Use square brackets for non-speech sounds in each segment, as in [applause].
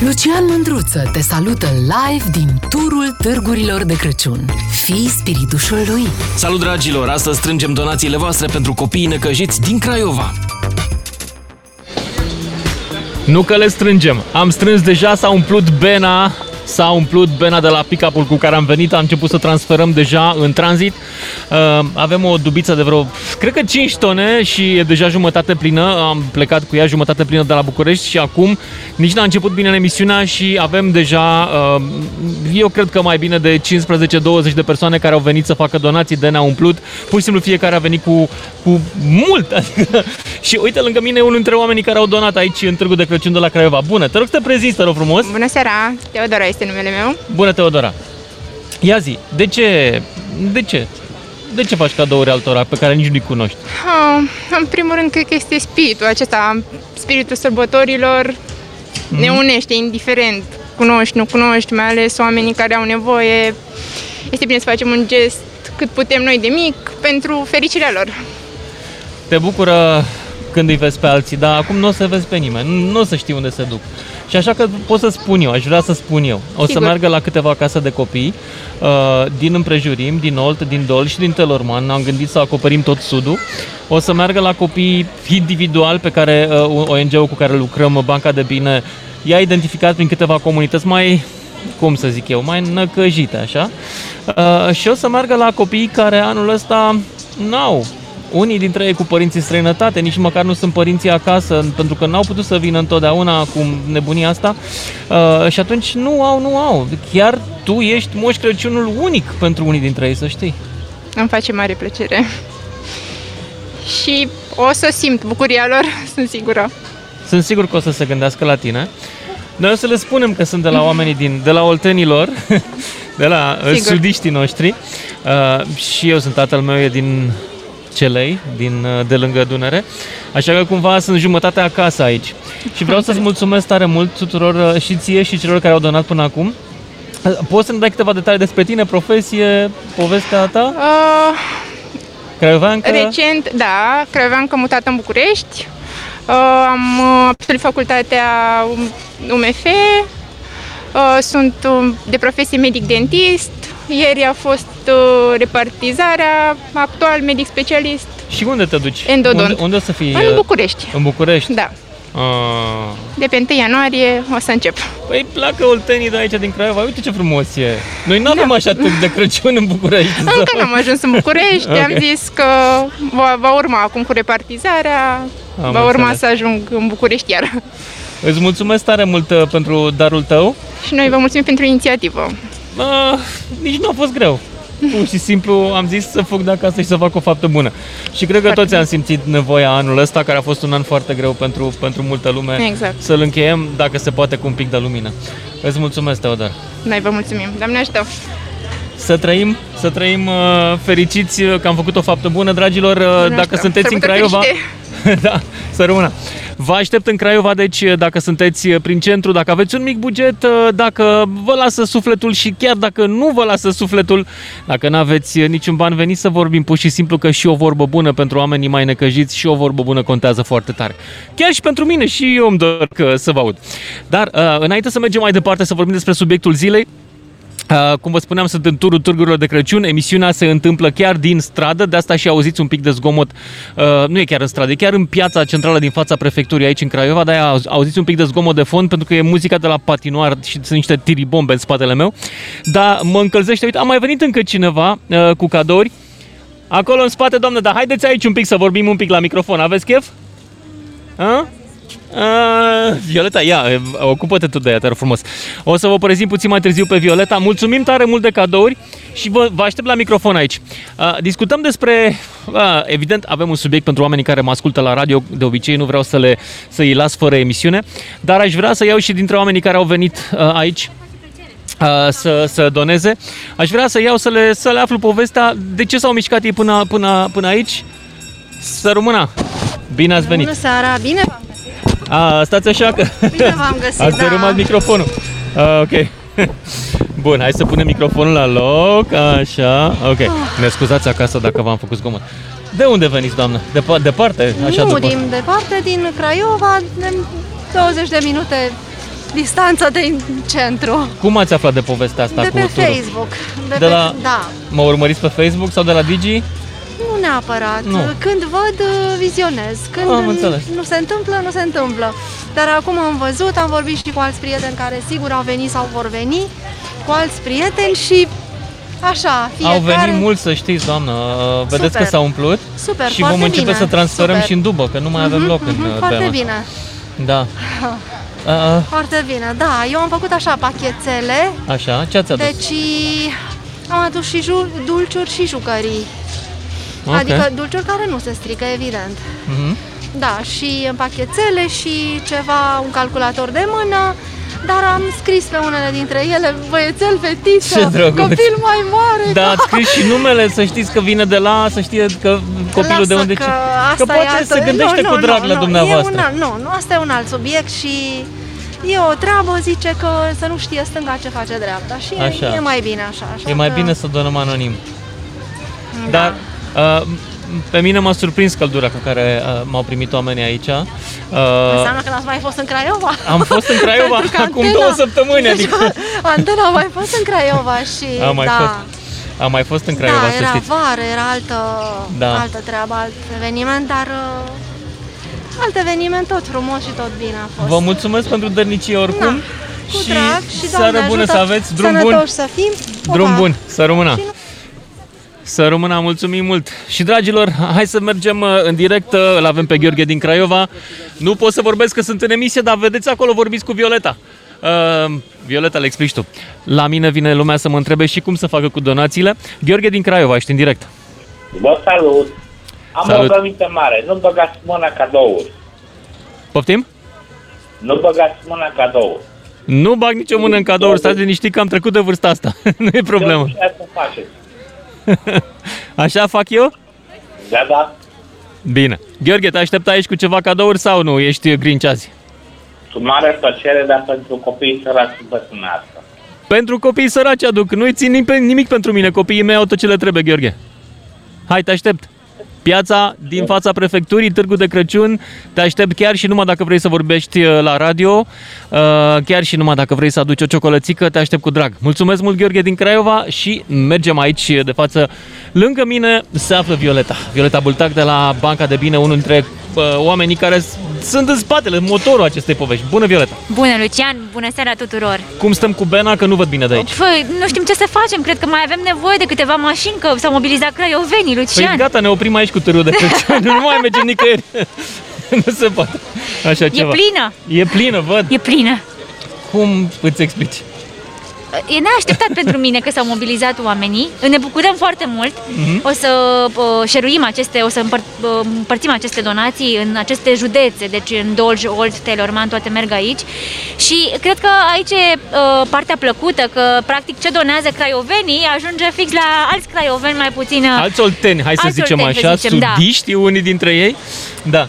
Lucian Mândruță te salută live din turul târgurilor de Crăciun. Fii spiritușul lui! Salut dragilor! Astăzi strângem donațiile voastre pentru copiii necăjiți din Craiova. Nu că le strângem. Am strâns deja, s-a umplut bena s-a umplut bena de la pick-up-ul cu care am venit, am început să transferăm deja în tranzit. Uh, avem o dubiță de vreo, cred că 5 tone și e deja jumătate plină. Am plecat cu ea jumătate plină de la București și acum nici n-a început bine emisiunea și avem deja, uh, eu cred că mai bine de 15-20 de persoane care au venit să facă donații de ne-a umplut. Pur și simplu fiecare a venit cu, cu mult. Adică, [laughs] și uite, lângă mine unul dintre oamenii care au donat aici în Târgul de Crăciun de la Craiova. Bună, te rog să te prezinți, te rog frumos. Bună seara, Teodora este numele meu. Bună, Teodora. Ia zi, de ce, de ce, de ce faci cadouri altora pe care nici nu-i cunoști? Oh, în primul rând, cred că este spiritul acesta, spiritul sărbătorilor, mm-hmm. ne unește, indiferent, cunoști, nu cunoști, mai ales oamenii care au nevoie. Este bine să facem un gest cât putem noi de mic pentru fericirea lor. Te bucură când îi vezi pe alții, dar acum nu o să vezi pe nimeni, nu o să știi unde se duc. Și așa că pot să spun eu, aș vrea să spun eu. O Sigur. să meargă la câteva case de copii uh, din împrejurim, din Olt, din Dol și din Telorman. Am gândit să acoperim tot sudul. O să meargă la copii individual pe care uh, ONG-ul cu care lucrăm, Banca de Bine, i-a identificat prin câteva comunități mai cum să zic eu, mai năcăjite, așa. Uh, și o să meargă la copii care anul ăsta n-au unii dintre ei cu părinții străinătate, nici măcar nu sunt părinții acasă, pentru că n-au putut să vină întotdeauna cu nebunia asta uh, și atunci nu au, nu au. Chiar tu ești Moș Crăciunul unic pentru unii dintre ei, să știi. Îmi face mare plăcere. Și o să simt bucuria lor, [laughs] sunt sigură. Sunt sigur că o să se gândească la tine. Noi o să le spunem că sunt de la oamenii din, de la oltenilor, [laughs] de la uh, Sigur. sudiștii noștri. Uh, și eu sunt tatăl meu, e din Celei, din, uh, de lângă Dunăre. Așa că cumva sunt jumătate acasă aici. Și vreau să-ți mulțumesc tare mult tuturor uh, și ție și celor care au donat până acum. Uh, poți să-mi dai câteva detalii despre tine, profesie, povestea ta? Uh, Craioveancă? Recent, da, Craioveancă mutată în București. Uh, am absolvit facultatea UMF. Uh, sunt de profesie medic-dentist. Ieri a fost uh, repartizarea, actual medic specialist. Și unde te duci? Endodont. Unde, unde o să fii? În București. În București? Da. Ah. De pe 1 ianuarie o să încep. Păi placă oltenii de aici din Craiova, uite ce frumos e. Noi nu avem da. așa atât de Crăciun în București. Încă n-am ajuns în București, [laughs] okay. am zis că va, va urma acum cu repartizarea, am va urma înțeles. să ajung în București iar. Îți mulțumesc tare mult uh, pentru darul tău. Și noi vă mulțumim pentru inițiativă. Uh, nici nu a fost greu. Pur și simplu am zis să fug de acasă și să fac o faptă bună. Și cred că toți am simțit nevoia anul ăsta, care a fost un an foarte greu pentru, pentru multă lume, exact. să-l încheiem, dacă se poate, cu un pic de lumină. Îți mulțumesc, Teodor. Noi vă mulțumim. Doamne ajută! Să trăim, să trăim uh, fericiți că am făcut o faptă bună, dragilor. Uh, dacă sunteți în Craiova, [laughs] da, să rămână. Vă aștept în Craiova, deci dacă sunteți prin centru, dacă aveți un mic buget, dacă vă lasă sufletul și chiar dacă nu vă lasă sufletul, dacă nu aveți niciun ban, veniți să vorbim pur și simplu că și o vorbă bună pentru oamenii mai necăjiți și o vorbă bună contează foarte tare. Chiar și pentru mine și eu îmi dor că să vă aud. Dar înainte să mergem mai departe să vorbim despre subiectul zilei, Uh, cum vă spuneam, sunt în turul târgurilor de Crăciun. Emisiunea se întâmplă chiar din stradă, de asta și auziți un pic de zgomot. Uh, nu e chiar în stradă, e chiar în piața centrală din fața prefecturii aici în Craiova, dar auziți un pic de zgomot de fond pentru că e muzica de la patinoar și sunt niște tiribombe în spatele meu. Dar mă încălzește, uite, a mai venit încă cineva uh, cu cadouri. Acolo în spate, doamnă, dar haideți aici un pic să vorbim un pic la microfon. Aveți chef? A? Uh, Violeta, ia, ocupă-te tu de ea, te rog frumos. O să vă prezint puțin mai târziu pe Violeta. Mulțumim tare mult de cadouri și vă, vă aștept la microfon aici. Uh, discutăm despre, uh, evident, avem un subiect pentru oamenii care mă ascultă la radio, de obicei nu vreau să le să-i las fără emisiune, dar aș vrea să iau și dintre oamenii care au venit uh, aici uh, să, să doneze. Aș vrea să iau să le, să le aflu povestea de ce s-au mișcat ei până, până, până aici. Să rămână! Bine ați venit! Bună seara! Bine v-am a, stați așa că... Bine v-am găsit, Ați da. microfonul. A, ok. [laughs] Bun, hai să punem microfonul la loc, așa, ok. Ne scuzați acasă dacă v-am făcut zgomot. De unde veniți, doamnă? De, departe? Așa nu, după... din departe, din Craiova, de 20 de minute distanță de centru. Cum ați aflat de povestea asta de cu pe turul? Facebook. De, De pe, la- Da, Mă urmăriți pe Facebook sau de la Digi? Nu neapărat. Nu. Când văd, uh, vizionez. Când Am înțeles. nu se întâmplă, nu se întâmplă. Dar acum am văzut, am vorbit și cu alți prieteni care sigur au venit sau vor veni, cu alți prieteni și așa, fiecare... Au venit mulți, să știți, doamnă. Uh, Vedeți Super. că s-au umplut Super, și foarte vom începe bine. să transferăm Super. și în dubă, că nu mai avem loc în Mhm, uh, Foarte beama. bine, Da. Uh, [laughs] uh, foarte bine. Da, eu am făcut așa pachetele, așa, ce ați adus? deci am adus și ju- dulciuri și jucării. Ok. Adică dulciuri care nu se strică, evident. Mhm. Da, și în pachetele și ceva, un calculator de mână, dar am scris pe unele dintre ele băiețel, fetiță, Ce drăguț. copil mai mare. Da, ați scris și numele, să știți că vine de la, să știe că copilul de Lasă unde... că, ce- asta că e poate altă... se gândește nu, cu nu, drag nu, la nu, dumneavoastră. E un alt, nu, nu, asta e un alt subiect și e o treabă, zice că să nu știe stânga ce face dreapta și e- Așa. e mai bine așa. așa E mai că- bine să donăm anonim. Da. Dar uh, pe mine m-a surprins căldura cu care uh, m-au primit oamenii aici. Uh, Înseamnă că n-ați mai fost în Craiova. am fost în [laughs] Craiova Pentru că acum antena- două săptămâni, Deci, adică [laughs] Antena a mai fost în Craiova și am mai da. fost. Am mai fost în Craiova, da, să era știți. vară, era altă, Da. altă treabă, alt eveniment, dar uh, alt eveniment tot frumos și tot bine a fost. Vă mulțumesc pentru dărnicie oricum. Da, cu și drag și seară Doamne bună ajută, să aveți, drum bun. sănătoși să fim. Drum Opa. bun, să rămână. Și nu- Să rămână, mulțumim mult. Și dragilor, hai să mergem uh, în direct, uh, îl avem pe Gheorghe din Craiova. Nu pot să vorbesc că sunt în emisie, dar vedeți acolo vorbiți cu Violeta. Uh, Violeta, le explici tu. La mine vine lumea să mă întrebe și cum să facă cu donațiile. Gheorghe din Craiova, ești în direct. Vă salut! Am Salut. o rugăminte mare, nu băgați mâna cadouri. Poftim? Nu băgați mâna cadouri. Nu bag nicio mână în cadouri, stați liniștit că am trecut de vârsta asta. [laughs] nu e problemă. Ce să faceți? [laughs] Așa fac eu? Da, da. Bine. Gheorghe, te aștept aici cu ceva cadouri sau nu? Ești grinci azi? Cu mare plăcere, dar pentru copiii săraci vă spun asta. Pentru copiii săraci aduc. Nu-i țin nimic, nimic pentru mine. Copiii mei au tot ce le trebuie, Gheorghe. Hai, te aștept. Piața din fața prefecturii, Târgu de Crăciun. Te aștept chiar și numai dacă vrei să vorbești uh, la radio, uh, chiar și numai dacă vrei să aduci o ciocolățică, te aștept cu drag. Mulțumesc mult, Gheorghe din Craiova și mergem aici de față. Lângă mine se află Violeta. Violeta Bultac de la Banca de Bine, unul dintre uh, oamenii care s- sunt în spatele, motorul acestei povești. Bună, Violeta! Bună, Lucian! Bună seara tuturor! Cum stăm cu Bena, că nu văd bine de aici? Păi, nu știm ce să facem, cred că mai avem nevoie de câteva mașini, că s-au mobilizat craiovenii, Păi Lucian! gata, ne oprim aici cu târul de Crăciun, [laughs] nu mai mergem nicăieri. [laughs] nu se poate. Așa e ceva. plină! E plină, văd. E plină! Cum îți explici? E neașteptat pentru mine că s-au mobilizat oamenii. Ne bucurăm foarte mult. Mhm. O să uh, șeruim aceste, o să împăr- uh, împărțim aceste donații în aceste județe, deci în Dolj, Olt, Telorman, toate merg aici. Și cred că aici e uh, partea plăcută, că practic ce donează craiovenii ajunge fix la alți craioveni mai puțin uh, Alți olteni, hai să Alți zicem olteni, să așa, zicem, da. sudiști unii dintre ei. Da.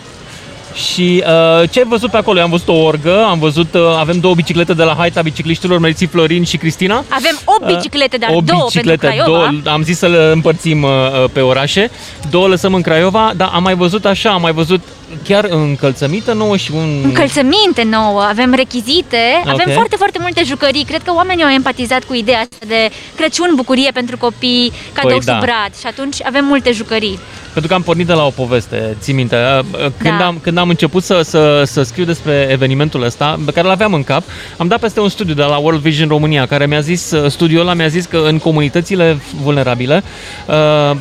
Și uh, ce ai văzut pe acolo? Eu am văzut o orgă, am văzut, uh, avem două biciclete de la Haita Bicicliștilor, mersi Florin și Cristina. Avem 8 biciclete, dar o două bicicletă, pentru Craiova. două, am zis să le împărțim uh, uh, pe orașe, două lăsăm în Craiova, dar am mai văzut așa, am mai văzut chiar încălțămită nouă și un... Încălțăminte nouă, avem rechizite, avem Ok. foarte, foarte multe jucării. Cred că oamenii au empatizat cu ideea asta de Crăciun, bucurie pentru copii, cadou Păi da. sub brad și atunci avem multe jucării. Pentru că am pornit de la o poveste, ții minte, uh, când, Da. am, când am început să, să, să scriu despre evenimentul ăsta, pe care îl aveam în cap, am dat peste un studiu de la World Vision România, care mi-a zis, uh, studiul ăla mi-a zis că în comunitățile vulnerabile, uh,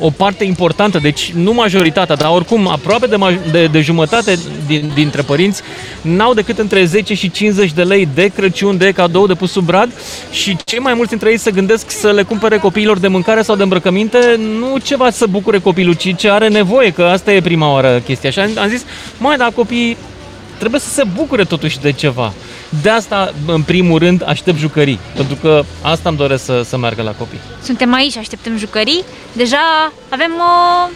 o parte importantă, deci nu majoritatea, dar oricum aproape de, maj- de, de jumătate din, dintre părinți n-au decât între 10 și 50 de lei de Crăciun, de cadou, de pus sub brad și cei mai mulți dintre ei se gândesc să le cumpere copiilor de mâncare sau de îmbrăcăminte, nu ceva să bucure copilul, ci ce are nevoie, că asta e prima oară chestia. Și am, am zis, mai, dar copiii trebuie să se bucure totuși de ceva. De asta, în primul rând, aștept jucării, pentru că asta îmi doresc să, să meargă la copii. Suntem aici, așteptăm jucării. Deja avem uh,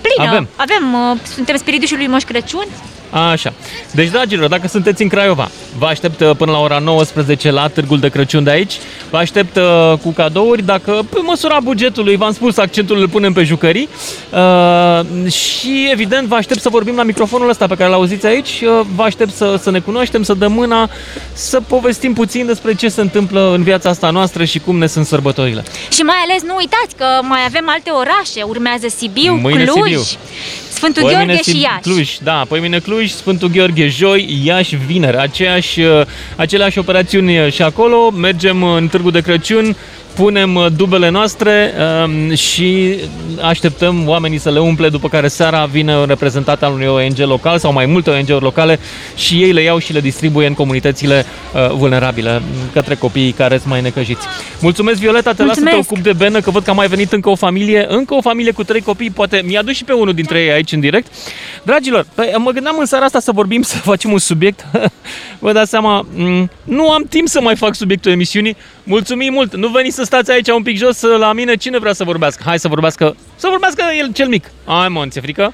plină. Avem. avem uh, suntem spiritușul lui Moș Crăciun. Așa. Deci, dragilor, dacă sunteți în Craiova, vă aștept uh, până la ora 19 la Târgul de Crăciun de aici. Vă aștept uh, cu cadouri, dacă pe măsura bugetului, v-am spus, accentul îl punem pe jucării. Uh, și evident vă aștept să vorbim la microfonul ăsta pe care l-auziți aici. Uh, vă aștept să, să ne cunoaștem, să dăm mâna, să povestim puțin despre ce se întâmplă în viața asta noastră și cum ne sunt sărbătorile. Și mai ales nu uitați că mai avem alte orașe. Urmează Sibiu, Mâine Cluj, Sibiu. Sfântul Păi Gheorghe mine și Sim- Iași. Cluj, da, păi mine Cluj, Sfântul Gheorghe joi, Iași vineri. Aceeași, uh, aceleași operațiuni uh, și acolo. Mergem în Târgu de Crăciun, punem uh, dubele noastre um, și așteptăm oamenii să le umple, după care seara vine un reprezentant al unui ONG local sau mai multe ONG-uri locale și ei le iau și le distribuie în comunitățile uh, vulnerabile către copiii care sunt mai necăjiți. Mulțumesc, Violeta, te las să te Mulțumesc. ocupi de benă, că văd că a mai venit încă o familie, încă o familie cu trei copii, poate mi-a dus și pe unul dintre ei aici în direct. Dragilor, păi, mă gândeam în seara asta să vorbim, să facem un subiect. [laughs] Vă dați seama, m, nu am timp să mai fac subiectul emisiunii. Mulțumim mult. Nu veniți să stați aici un pic jos la mine. Cine vrea să vorbească? Hai să vorbească. Să vorbească el cel mic. Ai, mă, ți frică?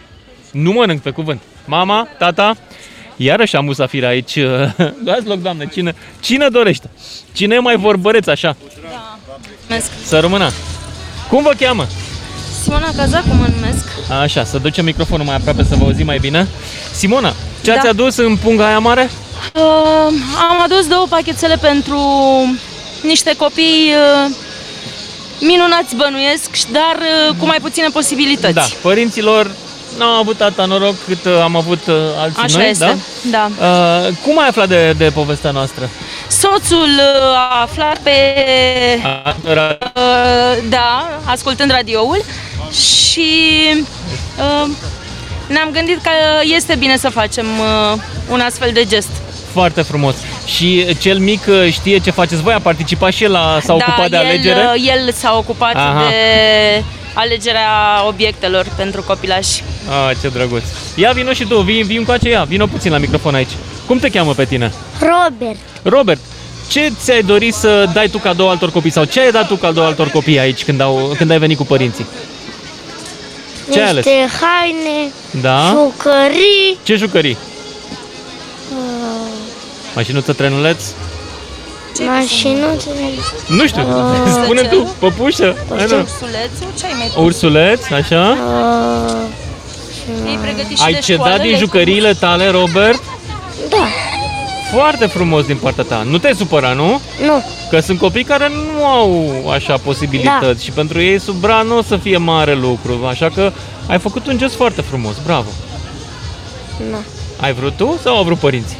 Nu mănânc pe cuvânt. Mama, tata, iarăși am musafir aici. [laughs] Luați loc, doamne, cine, cine dorește? Cine e mai vorbăreț așa? Mulțumesc. Să rămână. Cum vă cheamă? Simona Cazacu mă numesc. Așa, să ducem microfonul mai aproape să vă auzim mai bine. Simona, ce ați Da. adus în punga aia mare? Uh, am adus două pachetele pentru niște copii uh, minunați bănuiesc, și- dar uh, cu mai puține posibilități. Da, părinților n-au avut atâta noroc cât uh, am avut uh, alții Așa noi, este, da. da? Uh, cum ai aflat de, de povestea noastră? Soțul uh, a aflat pe... A, ra- Uh, da, ascultând radioul și uh, ne-am gândit că este bine să facem uh, un astfel de gest. foarte frumos. Și cel mic uh, știe ce faceți voi? A participat și el la, s-a da, ocupat de el, alegere? uh, el s-a ocupat Aha. de alegerea obiectelor pentru copilași. Ah, ce drăguț. Ia vino și tu, vii, vii încoace, ia, vino puțin la microfon aici. Cum te cheamă pe tine? Robert, Robert, ce ți-ai dorit să dai tu cadou altor copii sau ce ai dat tu cadou altor copii aici când, au, când ai venit cu părinții? Ce ai ales? niște haine, Da? jucării, Ce jucării? uh, Mașinuță, trenuleț? mașinuțe, Nu știu, [laughs] Ah. spune tu, păpușă? Hai, nu. Ursulețul, ce ai mai pus? Ursuleț, așa? uh, Ei pregătit și Ai de cedat școală, din le-ai jucăriile tale, Robert? da, Foarte frumos din partea ta. Nu te-ai supăra, nu? nu, Că sunt copii care nu au așa posibilități Da. și pentru ei sub bran nu o să fie mare lucru. Așa că ai făcut un gest foarte frumos. Bravo! nu. Ai vrut tu sau au vrut părinții?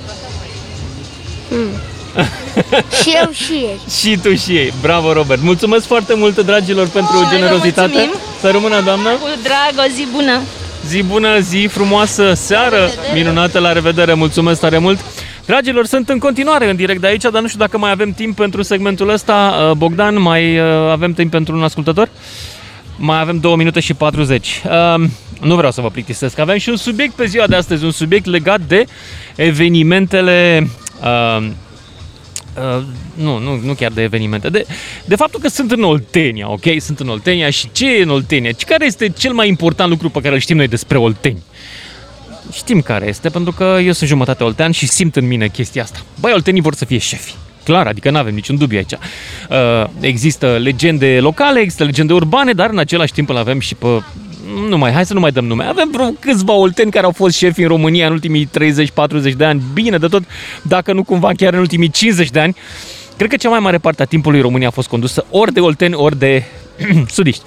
[laughs] Și eu și ei. Și tu și ei. Bravo, Robert. Mulțumesc foarte mult, dragilor, pentru Noi vă generozitate. mulțumim. Să rămână, doamnă. Cu drag, o zi bună! Zi bună, zi frumoasă, seară minunată, la revedere, mulțumesc tare mult! Dragilor, sunt în continuare în direct de aici, dar nu știu dacă mai avem timp pentru segmentul ăsta. Uh, Bogdan, mai uh, avem timp pentru un ascultător? Mai avem 2 minute și 40. Uh, nu vreau să vă plictisesc. Avem și un subiect pe ziua de astăzi, un subiect legat de evenimentele uh, Uh, nu, nu, nu chiar de evenimente, de, de faptul că sunt în Oltenia, ok? Sunt în Oltenia și ce e în Oltenia? Care este cel mai important lucru pe care îl știm noi despre Olteni? Știm care este, pentru că eu sunt jumătate oltean și simt în mine chestia asta. Băi, oltenii vor să fie șefi. Clar, adică nu avem niciun dubiu aici. Uh, există legende locale, există legende urbane, dar în același timp îl avem și pe nu mai, hai să nu mai dăm nume. Avem vreo câțiva olteni care au fost șefi în România în ultimii 30-40 de ani, bine de tot, dacă nu cumva chiar în ultimii 50 de ani. Cred că cea mai mare parte a timpului România a fost condusă ori de olteni, ori de [clears throat] sudiști.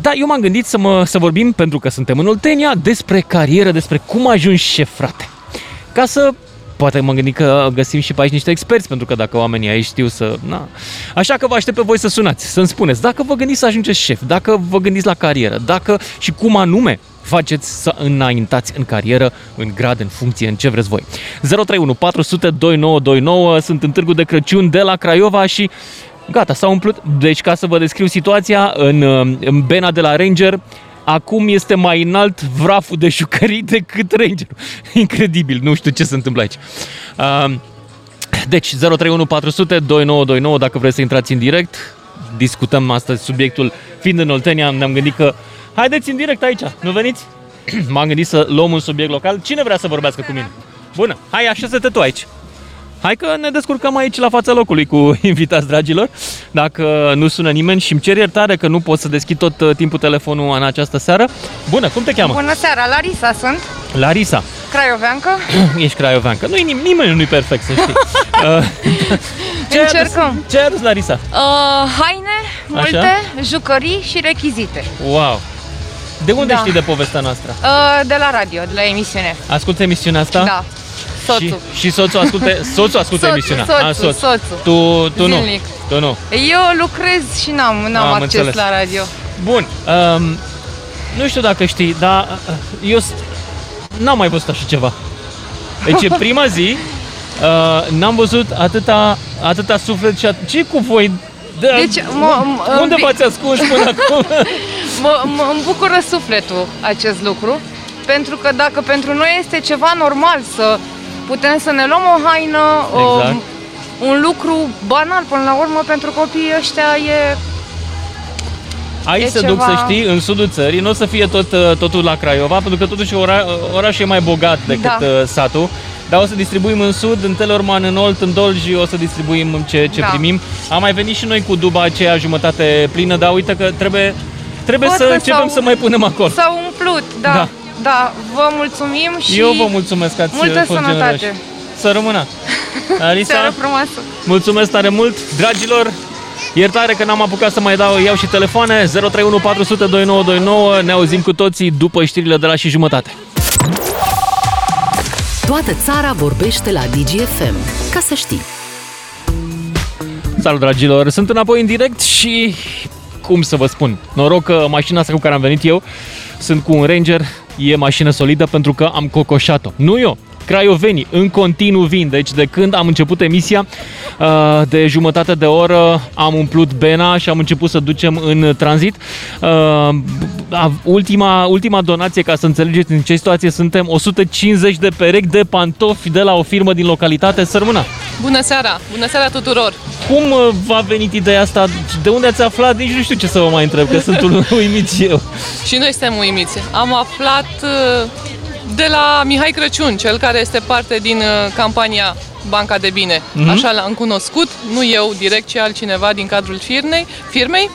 Da, eu m-am gândit să, mă, să vorbim, pentru că suntem în Oltenia, despre carieră, despre cum ajungi șef, frate. Ca să Poate mă gândit că găsim și pe aici niște experți, pentru că dacă oamenii aici știu să... Na. Așa că vă aștept pe voi să sunați, să-mi spuneți dacă vă gândiți să ajungeți șef, dacă vă gândiți la carieră, dacă și cum anume faceți să înaintați în carieră, în grad, în funcție, în ce vreți voi. 031 400 2929, sunt în Târgu de Crăciun de la Craiova și gata, s-a umplut. Deci ca să vă descriu situația, în, în Bena de la Ranger, acum este mai înalt vraful de jucării decât Ranger. [laughs] Incredibil, nu știu ce se întâmplă aici. Uh, deci 031 400 2929 dacă vreți să intrați în direct. Discutăm astăzi subiectul fiind în Oltenia, ne-am gândit că haideți în direct aici, nu veniți? [clears throat] M-am gândit să luăm un subiect local. Cine vrea să vorbească cu mine? Bună, hai așează-te tu aici. Hai că ne descurcăm aici la fața locului cu [laughs] invitați dragilor. Dacă nu sună nimeni și îmi cer iertare că nu pot să deschid tot uh, timpul telefonul în această seară. Bună, cum te cheamă? Bună seara, Larisa sunt, Larisa. craioveancă. [clears throat] Ești craioveancă. Nu-i nim- nimeni nu-i perfect, să știi. [laughs] Uh, [laughs] ce ai adus- Încercăm. Ce ai adus, Larisa? Uh, haine, multe, jucării și rechizite. Wow! De unde Da. știi de povestea noastră? Uh, de la radio, de la emisiune. Ascultă emisiunea asta? Da. Soțul. Și, și soțul asculte, [laughs] soțul ascultă Soțul, emisiunea. soțul, Ah, soț. soțul. Tu, tu nu. Zilnic. Tu nu. Eu lucrez și n-am, n-am Am acces înțeles. la radio. Bun. Um, nu știu dacă știi, dar uh, eu s- n-am mai văzut așa ceva. Deci e prima zi, uh, n-am văzut atâta, atâta suflet și at- ce cu voi? De, Deci, mă- mă- unde vi- v-ați ascuns până [laughs] acum? Mă, mă îmi bucură sufletul acest lucru, pentru că dacă pentru noi este ceva normal să putem să ne luăm o haină, Exact. o, un lucru banal până la urmă pentru copiii ăștia e Aici E se duc, ceva- să știi, în sudul țării, nu o să fie tot, uh, totul la Craiova, pentru că totuși ora, orașul e mai bogat decât Da. uh, satul. Dar o să distribuim în sud, în Telorman, în Olt, în Dolji, o să distribuim ce, ce Da. primim. Am mai venit și noi cu duba aceea jumătate plină, dar uite că trebuie, trebuie Văd să că începem s-au- să mai punem acolo. S-au umplut, da. Da. Da, vă mulțumim și Eu vă mulțumesc că ați multă fost sănătate. generoși. Să rămână! [laughs] Seară Alisa, frumoasă. mulțumesc tare mult, dragilor! Iertare că n-am apucat să mai dau, iau și telefoane 031 400 2929 Ne auzim cu toții după știrile de la și jumătate. Toată țara vorbește la DGFM. Ca să știi. Salut dragilor, sunt înapoi în direct și cum să vă spun, noroc că mașina asta cu care am venit eu sunt cu un Ranger, e mașină solidă pentru că am cocoșat-o. Nu eu, craiovenii în continuu vin, deci de când am început emisia, uh, de jumătate de oră am umplut Bena și am început să ducem în tranzit. Uh, a- Ultima, ultima donație, ca să înțelegeți în ce situație suntem, 150 de perechi de pantofi de la o firmă din localitate. Să rămână! Bună seara! Bună seara tuturor! Cum uh, v-a venit ideea asta? De unde ați aflat? Nici nu știu ce să vă mai întreb, că sunt [laughs] uimit și eu. Și noi suntem uimiți. Am aflat uh, de la Mihai Crăciun, cel care este parte din uh, campania Banca de Bine. Mhm. Așa l-am cunoscut, nu eu direct, ci altcineva din cadrul firmei, firmei.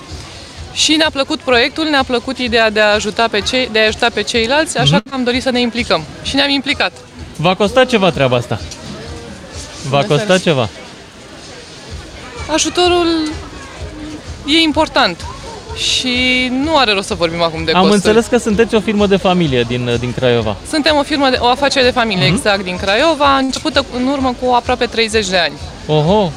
Și ne-a plăcut proiectul, ne-a plăcut ideea de a ajuta pe, cei, de a ajuta pe ceilalți, așa Mhm. că am dorit să ne implicăm. Și ne-am implicat. V-a costat ceva treaba asta? V-a Bună costat seara. ceva? Ajutorul e important și nu are rost să vorbim acum de Am costuri. înțeles că sunteți o firmă de familie din, din Craiova. Suntem o firmă, de, o afacere de familie Mhm. exact din Craiova, începută în urmă cu aproape 30 de ani. Oho!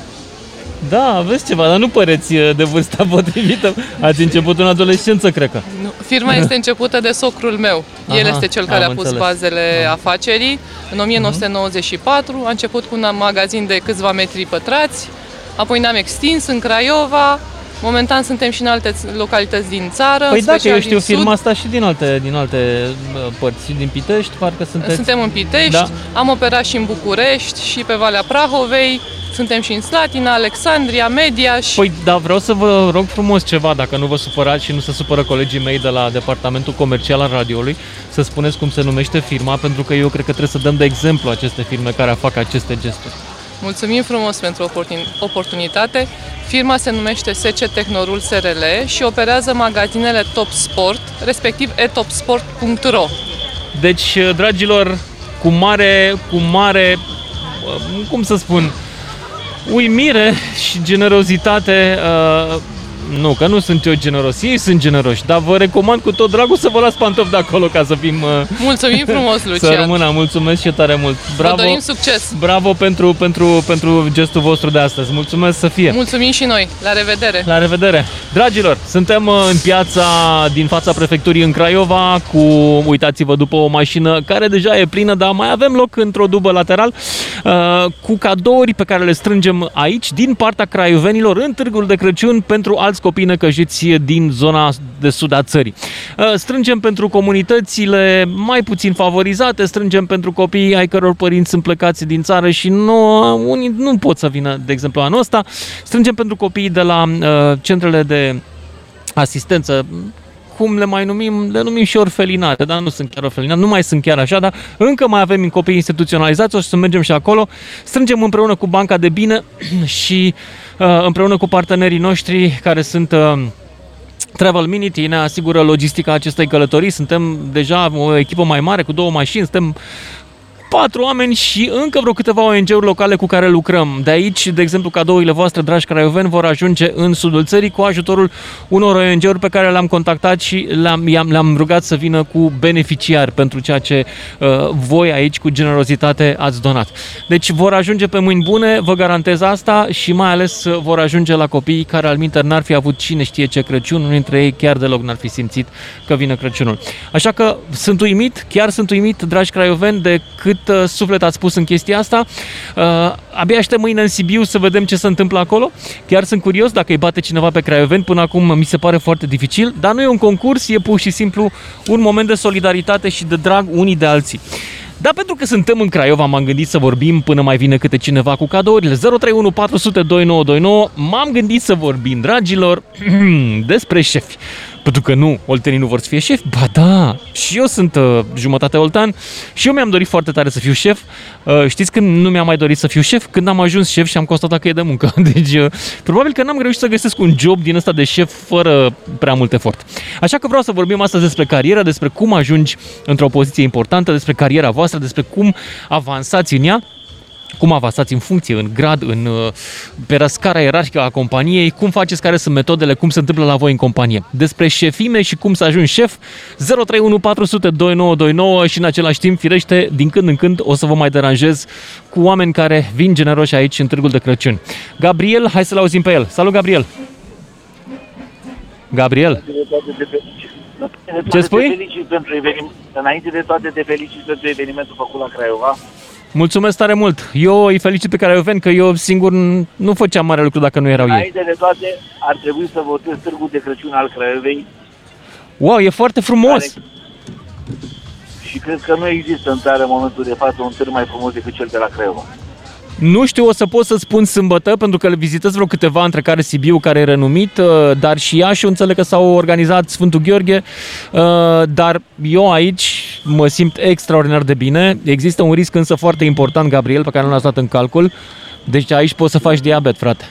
Da, aveți ceva, dar nu păreți uh, de vârsta [laughs] potrivită. Ați început în adolescență, cred că. Nu, Firma este [laughs] începută de socrul meu. El Aha, este cel care am a pus înțeles. Mhm. bazele afacerii. În 1994 a început cu un magazin de câțiva metri pătrați, apoi ne-am extins în Craiova, momentan suntem și în alte ț- localități din țară, Păi în da, că special eu știu din sud. firma asta și din alte, din alte uh, părți, din Pitești, parcă sunteți. Suntem în Pitești, Da. am operat și în București și pe Valea Prahovei, suntem și în Slatina, Alexandria, Media și Păi, da, vreau să vă rog frumos ceva, dacă nu vă supărați și nu se supără colegii mei de la departamentul comercial al radioului, să spuneți cum se numește firma, pentru că eu cred că trebuie să dăm de exemplu aceste firme care fac aceste gesturi. Mulțumim frumos pentru oportun- oportunitate. Firma se numește SC Technorul SRL și operează magazinele Top Sport, respectiv etopsport.ro. Deci, dragilor, cu mare, cu mare, uh, cum să spun, uimire și generozitate, uh, nu, că nu sunt eu generos, ei sunt generoși, dar vă recomand cu tot dragul să vă las pantofi de acolo ca să fim... uh, Mulțumim frumos, [laughs] Să Lucian! rămână, mulțumesc și tare mult. Bravo, Vă dorim succes! bravo pentru, pentru, pentru gestul vostru de astăzi. Mulțumesc să fie. Mulțumim și noi! La revedere! La revedere! Dragilor, suntem uh, în piața din fața prefecturii în Craiova cu, uitați-vă, după o mașină care deja e plină, dar mai avem loc într-o dubă lateral uh, cu cadouri pe care le strângem aici din partea craiovenilor în Târgul de Crăciun pentru alți copii necăjiți din zona de sud a țării. Uh, Strângem pentru comunitățile mai puțin favorizate, strângem pentru copiii ai căror părinți sunt plecați din țară și nu, unii nu pot să vină, de exemplu, anul ăsta. Strângem pentru copiii de la uh, centrele de asistență cum le mai numim, le numim și orfelinate, dar nu sunt chiar orfelinate, nu mai sunt chiar așa, dar încă mai avem copii instituționalizați, o să mergem și acolo, strângem împreună cu Banca de Bine [clears throat] și uh, împreună cu partenerii noștri care sunt uh, Travel Minity ne asigură logistica acestei călătorii. Suntem deja o echipă mai mare cu două mașini, suntem patru oameni și încă vreo câteva ONG-uri locale cu care lucrăm. De aici, de exemplu, cadourile voastre, dragi craioveni, vor ajunge în sudul țării cu ajutorul unor ONG-uri pe care le-am contactat și le-am, le-am rugat să vină cu beneficiari pentru ceea ce uh, voi aici cu generozitate ați donat. Deci vor ajunge pe mâini bune, vă garantez asta și mai ales vor ajunge la copiii care al minter n-ar fi avut cine știe ce Crăciun, unul dintre ei chiar deloc n-ar fi simțit că vine Crăciunul. Așa că sunt uimit, chiar sunt uimit, dragi craioveni, de cât cât uh, suflet ați spus în chestia asta. Uh, abia aștept mâine în Sibiu să vedem ce se întâmplă acolo. Chiar sunt curios dacă îi bate cineva pe Craioveni. Până acum mi se pare foarte dificil, dar nu e un concurs, e pur și simplu un moment de solidaritate și de drag unii de alții. Dar pentru că suntem în Craiova, m-am gândit să vorbim până mai vine câte cineva cu cadourile. 031 400 2929. M-am gândit să vorbim, dragilor, [clears throat] despre șefi. Pentru că nu, oltenii nu vor să fie șef? Ba da, și eu sunt uh, jumătate oltan și eu mi-am dorit foarte tare să fiu șef. Uh, știți când nu mi-am mai dorit să fiu șef? Când am ajuns șef și am constatat că e de muncă. [laughs] Deci, uh, probabil că n-am reușit să găsesc un job din ăsta de șef fără prea mult efort. Așa că vreau să vorbim astăzi despre carieră, despre cum ajungi într-o poziție importantă, despre cariera voastră, despre cum avansați în ea cum avansați în funcție, în grad, în, uh, pe scara ierarhică a companiei, cum faceți, care sunt metodele, cum se întâmplă la voi în companie. Despre șefime și cum să ajungi șef, 031 400 2929 și în același timp, firește, din când în când o să vă mai deranjez cu oameni care vin generoși aici în Târgul de Crăciun. Gabriel, hai să-l auzim pe el. Salut, Gabriel! Gabriel? Ce spui? Felicit pentru eveniment. Înainte de toate, te felicit pentru evenimentul făcut la Craiova. Mulțumesc tare mult! Eu îi felicit pe Craioveni că eu singur nu făceam mare lucru dacă nu erau ei. Înainte de toate, ar trebui să votez Târgul de Crăciun al Craiovei. Wow, e foarte frumos! Care... Și cred că nu există în țară în momentul de față un târg mai frumos decât cel de la Craiova. Nu știu, o să pot să spun sâmbătă, pentru că le vizitez vreo câteva, între care Sibiu, care e renumit, uh, dar și Iași, înțeleg că s-au organizat Sfântul Gheorghe, uh, dar eu aici mă simt extraordinar de bine. Există un risc însă foarte important, Gabriel, pe care nu l-ați dat în calcul, deci aici poți să faci diabet, frate.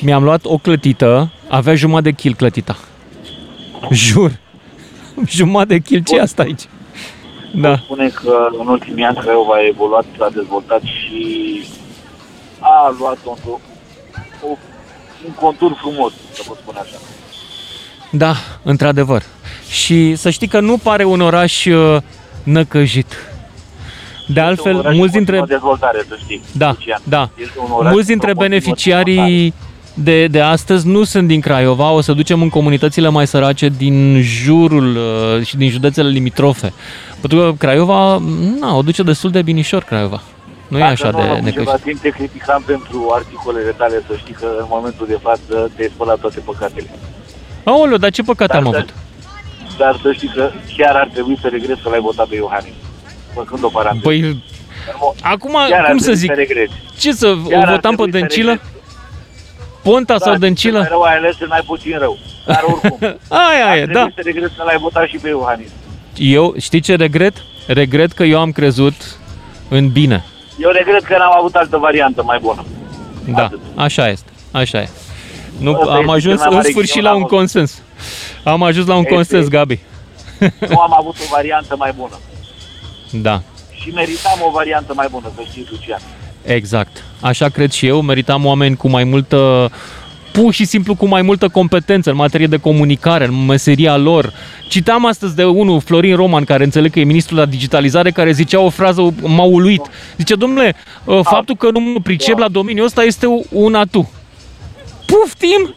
Mi-am luat o clătită, avea jumătate de kil clătita. Jur. [laughs] Jumătate de kil, ce asta aici? Da. spune că în ultimii ani Craiova a evoluat, s-a dezvoltat și a luat un, un contur frumos, să pot spune așa. Da, într-adevăr. Și să știi că nu pare un oraș uh, năcăjit. De altfel, mulți dintre... dezvoltare, să știi, da, Lucian. da. Mulți dintre beneficiarii de, de astăzi nu sunt din Craiova, o să ducem în comunitățile mai sărace din jurul uh, și din județele limitrofe. Pentru că Craiova, na, o duce destul de binișor Craiova. Nu Dacă e așa nu, de necăjit. ceva timp te criticam pentru articolele tale, să știi că în momentul de față te-ai spălat toate păcatele. Aoleu, dar ce păcate dar am să, avut? Dar să știi că chiar ar trebui să regret să l-ai votat pe Iohannis. Făcând o paranteză. Păi, acum, cum să zic? Să ce să chiar o votam pe Dăncilă? Ponta da, sau Dăncilă? Mai rău ai ales, mai puțin rău. Dar oricum. [laughs] aia, aia, da. să regret să l-ai votat și pe Iohannis. Eu, știi ce regret? Regret că eu am crezut în bine. Eu regret că n-am avut altă variantă mai bună. Da, Atât. așa este. Așa e. Nu, am ajuns în sfârșit la un consens. Am ajuns la un este, consens, Gabi. Nu am avut o variantă mai bună. Da. Și meritam o variantă mai bună, să știi, Lucian. Exact. Așa cred și eu. Meritam oameni cu mai multă pur și simplu cu mai multă competență în materie de comunicare, în meseria lor. Citam astăzi de unul, Florin Roman, care înțeleg că e ministrul la digitalizare, care zicea o frază, m-a uluit. Zice, domnule, ă, faptul că nu mă pricep la domeniul ăsta este un atu. Puftim!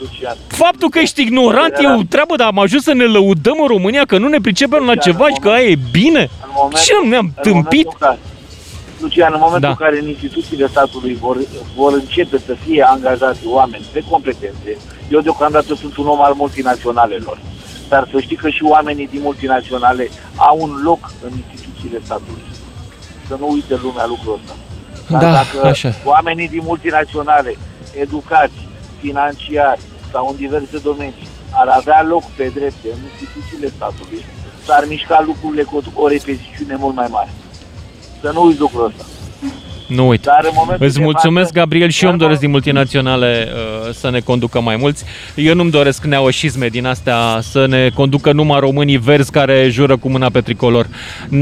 Lucian. Faptul că ești ignorant e o treabă, dar am ajuns să ne lăudăm în România că nu ne pricepem la ceva și că aia e bine. Ce ne-am tâmpit? Lucian, în momentul da. în care în instituțiile statului vor, vor începe să fie angajați oameni de competențe, eu deocamdată sunt un om al multinaționalelor, dar să știi că și oamenii din multinaționale au un loc în instituțiile statului. Să nu uite lumea lucrul ăsta. Dar da, dacă așa. oamenii din multinaționale, educați, financiari sau în diverse domenii, ar avea loc pe drepte în instituțiile statului, s-ar mișca lucrurile cu o, o repetițiune mult mai mare. Să nu uiți lucrul ăsta. Nu uit. Dar în momentul Îți de mulțumesc, față- Gabriel, și eu îmi Dar, doresc din multinaționale uh, să ne conducă mai mulți. Eu nu-mi doresc neoșisme din astea să ne conducă numai românii verzi care jură cu mâna pe tricolor.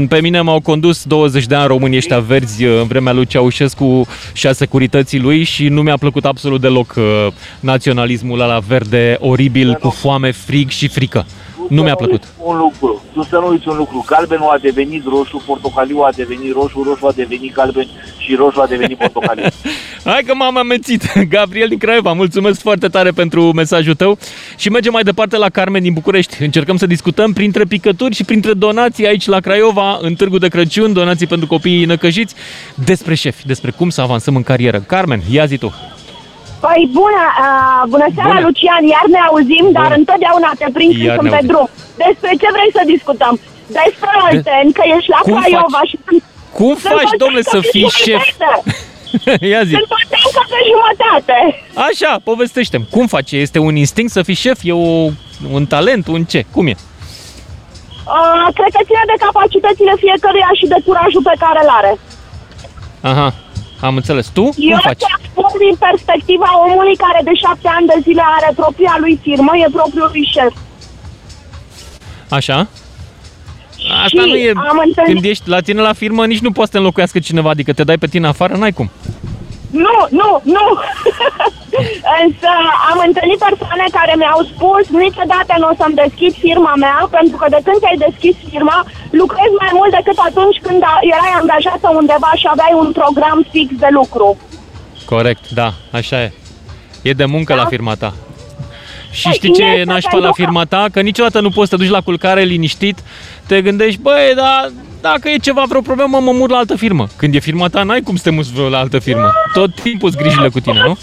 Pe mine m-au condus 20 de ani românii ăștia verzi uh, în vremea lui Ceaușescu și a securității lui și nu mi-a plăcut absolut deloc uh, naționalismul ăla verde oribil cu foame, frig și frică. Nu mi-a plăcut. Un lucru, tu să nu uiți un lucru, galbenul a devenit roșu, portocaliu a devenit roșu, roșu a devenit galben și roșu a devenit portocaliu. [laughs] Hai că m-am amețit. [laughs] Gabriel din Craiova, mulțumesc foarte tare pentru mesajul tău și mergem mai departe la Carmen din București. Încercăm să discutăm printre picături și printre donații aici la Craiova, în Târgu de Crăciun, donații pentru copiii năcăjiți, despre șefi, despre cum să avansăm în carieră. Carmen, ia zi tu. Păi bună, uh, bună seara Bună. Lucian, iar ne auzim, dar Bună. întotdeauna te prind când Iar sunt ne pe auzim. drum. Despre ce vrei să discutăm? Despre Olten, că ești la Cum Craiova faci? și sunt... Cum sunt faci, domnule, să olteancă pe fiți șef? jumătate. [laughs] ia zi. Sunt olteancă pe jumătate. Așa, povestește Cum faci? Este un instinct să fii șef? E o, un talent? Un ce? Cum e? Uh, cred că ține de capacitățile fiecăruia și de curajul pe care îl are. Aha, am înțeles. Tu? Cum Eu faci? te spun din perspectiva omului care de șapte ani de zile are propria lui firmă, e propriul lui șef. Așa? Asta Și nu e... am întâlnit- Când ești la tine la firmă, nici nu poți să te înlocuiască cineva, adică te dai pe tine afară, n-ai cum. Nu, nu, nu. [laughs] Însă am întâlnit persoane care mi-au spus niciodată nu o să-mi deschid firma mea, pentru că de când ți-ai deschis firma, lucrezi mai mult decât atunci când a- erai angajată undeva și aveai un program fix de lucru. Corect, da, așa e. E de muncă la firma ta. Și Păi, știi ce e este nașpa pentru la că- firma ta? Că niciodată nu poți să te duci la culcare liniștit, te gândești, băi, dar dacă e ceva, vreo problemă, mă mut la altă firmă. Când e firma ta, n-ai cum să te muți la altă firmă. Tot timpul îți grijile cu tine, nu?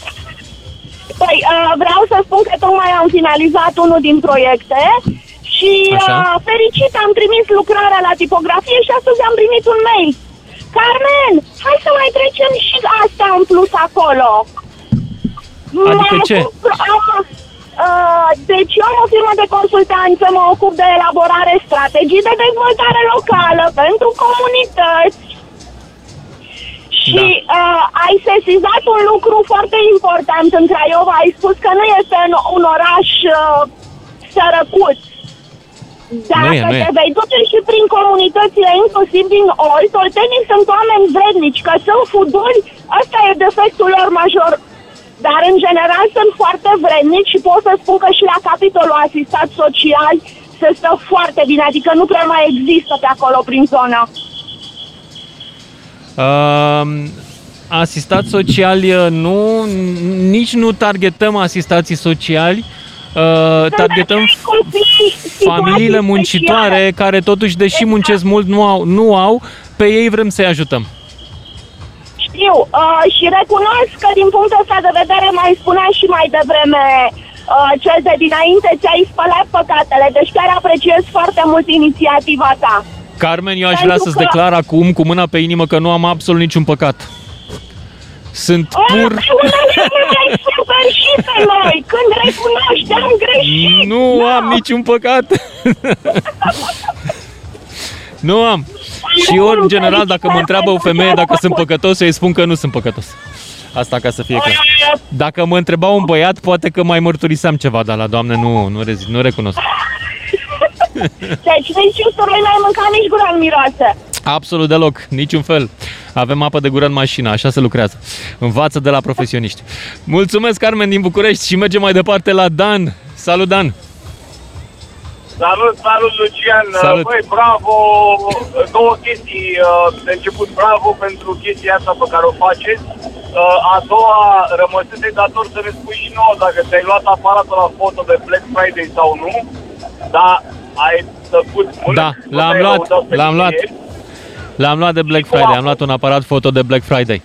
Păi uh, vreau să spun că tocmai am finalizat unul din proiecte și Așa. uh, fericit am trimis lucrarea la tipografie și astăzi am primit un mail. Carmen, hai să mai trecem și asta în plus acolo. Adică Mă ce? ocup- am, uh, deci eu am o firmă de consultanță, mă ocup de elaborare strategii de dezvoltare locală pentru comunități. Și uh, ai sesizat un lucru foarte important în Craiova, ai spus că nu este în, un oraș uh, sărăcut. Dacă Nu e, nu e. te vei duce și prin comunitățile, inclusiv din Olt, oltenii sunt oameni vrednici, că sunt fuduri, ăsta e defectul lor major. Dar în general sunt foarte vrednici și pot să spun că și la capitolul asistat social se stă foarte bine, adică nu prea mai există pe acolo prin zona. Uh, asistat sociali uh, nu, nici nu targetăm asistații sociali, uh, targetăm familiile muncitoare care totuși, deși muncesc mult, nu au, nu au, pe ei vrem să-i ajutăm. Știu uh, și recunosc că din punctul ăsta de vedere mai spunea și mai devreme uh, cel de dinainte, ți-ai spălat păcatele, deci chiar apreciez foarte mult inițiativa ta. Carmen, eu aș Pentru vrea să-ți că- declar acum, cu mâna pe inimă, că nu am absolut niciun păcat. Sunt pur... [laughs] Ai super și pe noi, când recunoști, am greșit. Nu am niciun păcat. [laughs] nu am. Și eu, în general, dacă mă întreabă o femeie dacă sunt păcătos, eu îi spun că nu sunt păcătos. Asta ca să fie clar. Dacă mă întreba un băiat, poate că mai mărturiseam ceva, dar la doamne nu, nu, rezi, nu recunosc. Deci nici usturoi n-ai mâncat, nici gura nu miroase. Absolut deloc, niciun fel. Avem apă de gură în mașină, așa se lucrează. Învață de la profesioniști. Mulțumesc, Carmen din București și mergem mai departe la Dan. Salut, Dan! Salut, salut Lucian! Salut. Băi, bravo! Două chestii. uh, De început, bravo pentru chestia asta pe care o faceți. Uh, A doua, rămăsese dator să ne spui și nouă dacă ți-ai luat aparatul la foto de Black Friday sau nu. Da, ai făcut mult. Da, l-am luat, l-am luat. L-am luat de Black Friday, am luat un aparat foto de Black Friday.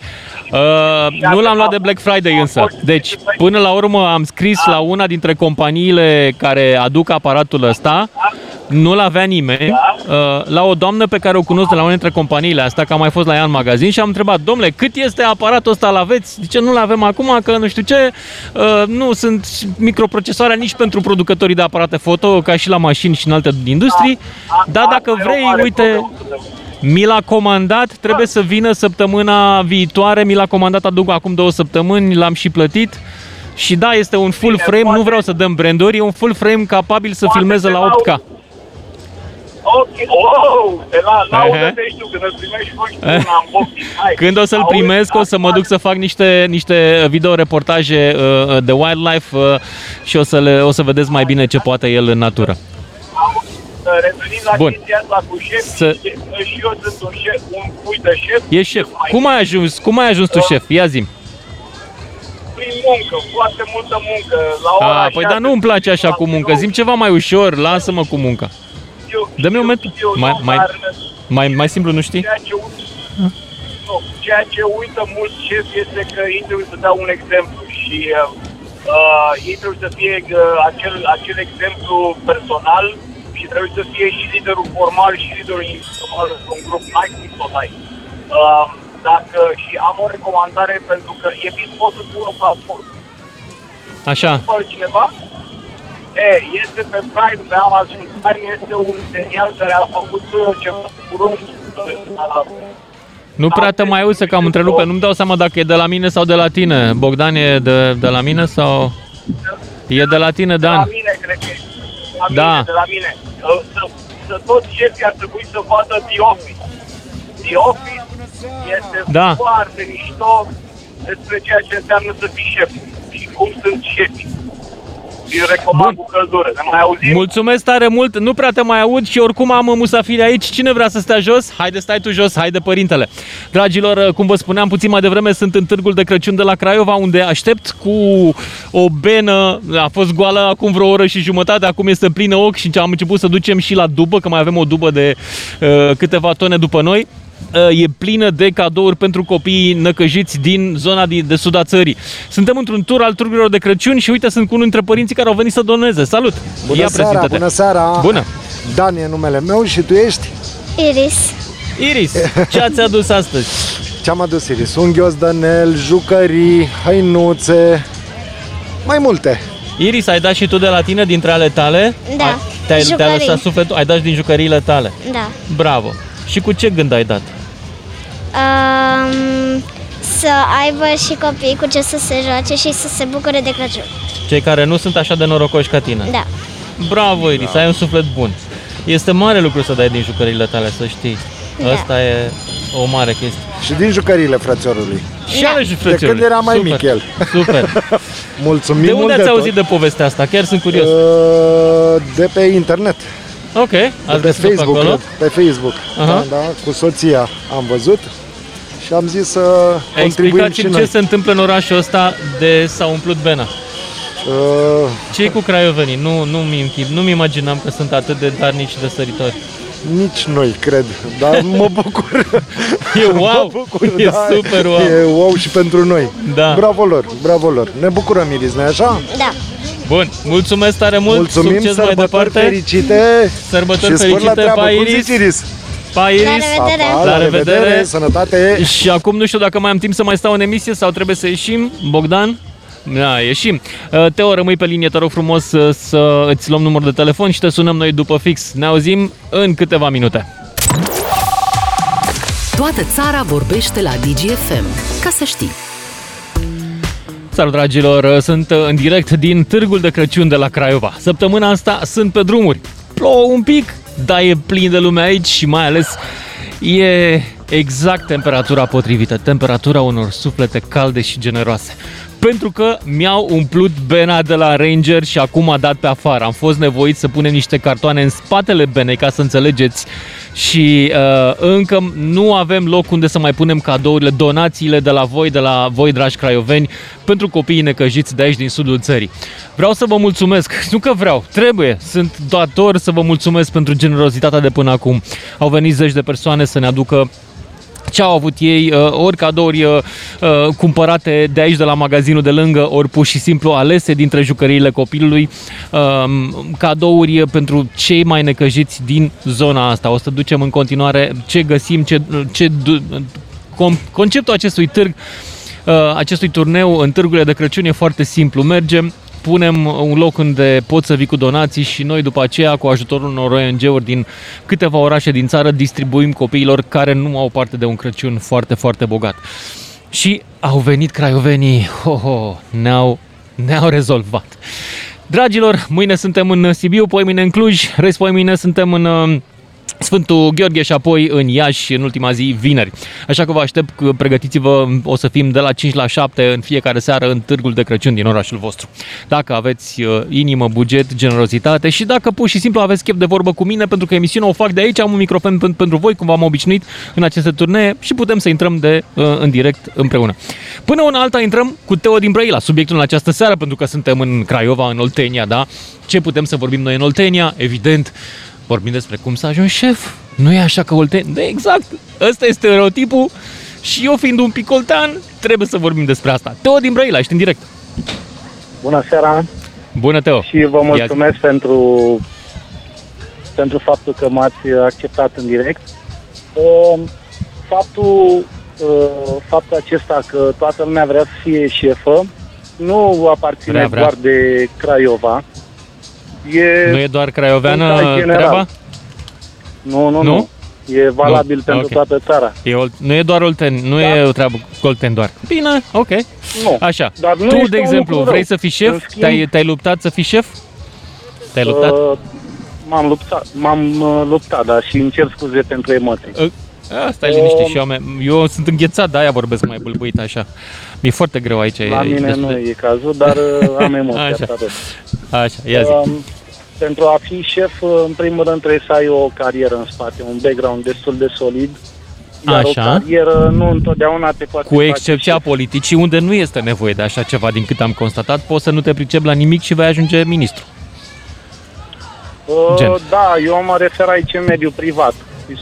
Uh, nu l-am luat de Black Friday însă. Deci, până la urmă am scris la una dintre companiile care aduc aparatul ăsta, nu-l avea nimeni uh, la o doamnă pe care o cunosc de la una dintre companiile astea, că am mai fost la ea în magazin și am întrebat, domnule, cât este aparatul ăsta, l aveți? Zice, nu-l avem acum, că nu știu ce, uh, nu sunt microprocesoare nici pentru producătorii de aparate foto, ca și la mașini și în alte industrii, dar dacă vrei, uite, mi l-a comandat, trebuie să vină săptămâna viitoare, mi l-a comandat aduc acum două săptămâni, l-am și plătit. Și da, este un full frame, nu vreau să dăm branduri, e un full frame capabil să filmeze la 8K. Ok, oh, de la laudă te știu, când îl primești cu un unboxing. Hai, Când o să-l auzi, primesc, o să mă duc să fac niște, niște video-reportaje uh, de wildlife uh, și o să, le, o să vedeți mai bine ce poate el în natură. Revenind la Bun. chestia asta cu șef, Să- și eu sunt un șef, un cui de șef. E șef. Cum ai ajuns, cum ai ajuns tu șef? Ia zi Prin muncă, foarte multă muncă. La ora A, păi dar nu îmi place așa cu muncă. Zim ceva mai ușor, lasă-mă cu munca. Dă-mi un moment. Mai, mai, mai, mai simplu nu știi? Ceea ce, nu, ceea ce uită mult șef este că ei trebuie să dea un exemplu și uh, uh, ei trebuie să fie uh, acel, acel exemplu personal și trebuie să fie și liderul formal și liderul informal într-un grup. N-ai cum să o dai. Uh, dacă, și am o recomandare pentru că e bine poți să pun o platformă. Așa. Fără cineva? E, este pe Prime, pe Amazon Prime, este un serial care a făcut uh, ceva curând. uh, Nu prea te mai auzi că am întrerupe. Nu-mi dau seama dacă e de la mine sau de la tine. Bogdan e de, de la mine sau... E de la tine, De la Dan. mine, cred că e. De la Da. mine, de la mine. Uh, Să, să toți șefii ar trebui să vadă The Office. The Office este Da. foarte mișto despre ceea ce înseamnă să fii șef și cum sunt șefii. Și recomand cu căldură. Ne mai auzim? Mulțumesc tare mult, nu prea te mai aud și oricum am musafiri aici. Cine vrea să stea jos? Haide, stai tu jos, haide părintele. Dragilor, cum vă spuneam puțin mai devreme, sunt în târgul de Crăciun de la Craiova, unde aștept cu o benă, a fost goală acum vreo oră și jumătate, acum este plină ochi și am început să ducem și la dubă, că mai avem o dubă de uh, câteva tone după noi uh, e plină de cadouri pentru copiii năcăjiți din zona de, de sud a țării. Suntem într-un tur al turgurilor de Crăciun și uite, sunt cu unul dintre părinții care au venit să doneze. Salut! Bună Ia seara, prezintă-te. bună seara! Bună! Dan e numele meu și tu ești? Iris. Iris, ce ați adus astăzi? [laughs] Ce-am adus, Iris? Un ghiozdanel, jucării, hăinuțe, mai multe. Iris, ai dat și tu de la tine dintre ale tale? Da, Ai, te-ai, te-a jucării. lăsat sufletul? Ai dat și din jucăriile tale? Da. Bravo! Și cu ce gând ai dat? Um, să aibă și copii cu ce să se joace și să se bucure de Crăciun. Cei care nu sunt așa de norocoși ca tine. Da. Bravo, Iris, ai un suflet bun. Este mare lucru să dai din jucăriile tale, să știi. Da. Asta e o mare chestie. Și din jucăriile frățiorului. Și ale și De frățiorului. când era mai Super. mic el. Super. [laughs] Mulțumim De mult unde ați tot. auzit de povestea asta? Chiar sunt curios. Uh, De pe internet. Ok, De ați pe găsit-o pe Facebook, acolo? cred. Pe Facebook. Aha. Da, da, cu soția am văzut și am zis să contribuim și Explicați-mi noi. ce se întâmplă în orașul ăsta de s-a umplut Bena. Uh, ce cu craiovenii? Nu, nu mi închip, nu mi imaginam că sunt atât de darnici și de săritori. Nici noi, cred, dar mă bucur. [laughs] E [laughs] wow, mă bucur, e da, super wow. E wow și pentru noi. Da. Bravo lor, bravo lor. Ne bucurăm, Iris, nu așa? Da. Bun, mulțumesc tare mult, Mulțumim, succes mai sărbători departe. fericite Sărbători și spor la fericite, treabă. pa Cum Iris. zici, Iris? Pa Iris. La revedere. Pa, pa, la revedere, sănătate. Și acum nu știu dacă mai am timp să mai stau în emisie sau trebuie să ieșim. Bogdan? Da, ieșim. Uh, Teo, rămâi pe linie, te rog frumos să, să îți luăm numărul de telefon și te sunăm noi după fix. Ne auzim în câteva minute. Toată țara vorbește la DGFM. Ca să știi. Salut dragilor, sunt în direct din Târgul de Crăciun de la Craiova. Săptămâna asta sunt pe drumuri. Plouă un pic, dar e plin de lume aici și mai ales e exact temperatura potrivită, temperatura unor suflete calde și generoase. Pentru că mi-au umplut bena de la Ranger și acum a dat pe afară. Am fost nevoit să punem niște cartoane în spatele benei ca să înțelegeți și uh, încă nu avem loc unde să mai punem cadourile, donațiile de la voi, de la voi, dragi craioveni, pentru copiii necăjiți de aici din sudul țării. Vreau să vă mulțumesc, [laughs] nu că vreau, trebuie, sunt dator să vă mulțumesc pentru generozitatea de până acum. Au venit zeci de persoane să ne aducă ce au avut ei, uh, ori cadouri uh, uh, cumpărate de aici, de la magazinul de lângă, ori pur și simplu alese dintre jucăriile copilului, um, cadouri pentru cei mai necăjiți din zona asta. O să ducem în continuare ce găsim, ce, ce conceptul acestui târg acestui turneu în târgurile de Crăciun e foarte simplu. Mergem, punem un loc unde poți să vii cu donații și noi după aceea, cu ajutorul unor ONG-uri din câteva orașe din țară, distribuim copiilor care nu au parte de un Crăciun foarte, foarte bogat. Și au venit craiovenii, ho, ho, ne-au, ne-au rezolvat. Dragilor, mâine suntem în Sibiu, poi mâine în Cluj, rest poi mâine suntem în Sfântul Gheorghe și apoi în Iași în ultima zi, vineri. Așa că vă aștept, pregătiți-vă, o să fim de la 5 la 7 în fiecare seară în târgul de Crăciun din orașul vostru. Dacă aveți uh, inimă, buget, generozitate și dacă pur și simplu aveți chef de vorbă cu mine, pentru că emisiunea o fac de aici, am un microfon pentru voi, cum v-am obișnuit în aceste turnee și putem să intrăm de, uh, în direct împreună. Până una alta intrăm cu Teo din Brăila, subiectul în această seară, pentru că suntem în Craiova, în Oltenia, da? Ce putem să vorbim noi în Oltenia? Evident, vorbim despre cum să ajungi șef. Nu e așa că olten... De exact, ăsta este stereotipul și eu fiind un picoltean, trebuie să vorbim despre asta. Teo din Brăila, ești în direct. Bună seara! Bună, Teo! Și vă mulțumesc pentru, pentru faptul că m-ați acceptat în direct. Uh, faptul, uh, faptul acesta că toată lumea vrea să fie șefă nu aparține vrea, vrea. doar de Craiova. E nu e doar craioveană treaba? Nu, nu, nu. nu. E valabil nu. pentru okay. toată țara. E, nu e doar Olten, nu da. e o treabă cu Olten doar. Bine, ok. Nu. Așa. Dar nu tu, de exemplu, vrei să fii șef? Schimb, te-ai, te-ai luptat să fii șef? Te-ai luptat? Uh, m-am luptat, m-am uh, luptat, dar și încerc scuze pentru emoții. Uh, Asta e liniște uh, și eu, eu sunt înghețat, de aia vorbesc mai bâlbuit așa. Mi-e foarte greu aici. La e, mine nu e cazul, dar uh, am [laughs] emoții așa. Așa, ia zi. Uh, pentru a fi șef, uh, în primul rând trebuie să ai o carieră în spate, un background destul de solid. Iar așa. o carieră nu întotdeauna te poate Cu excepția politicii, unde nu este nevoie de așa ceva, din cât am constatat, poți să nu te pricepi la nimic și vei ajunge ministru. Uh, Gen. Da, eu mă refer aici în mediul privat.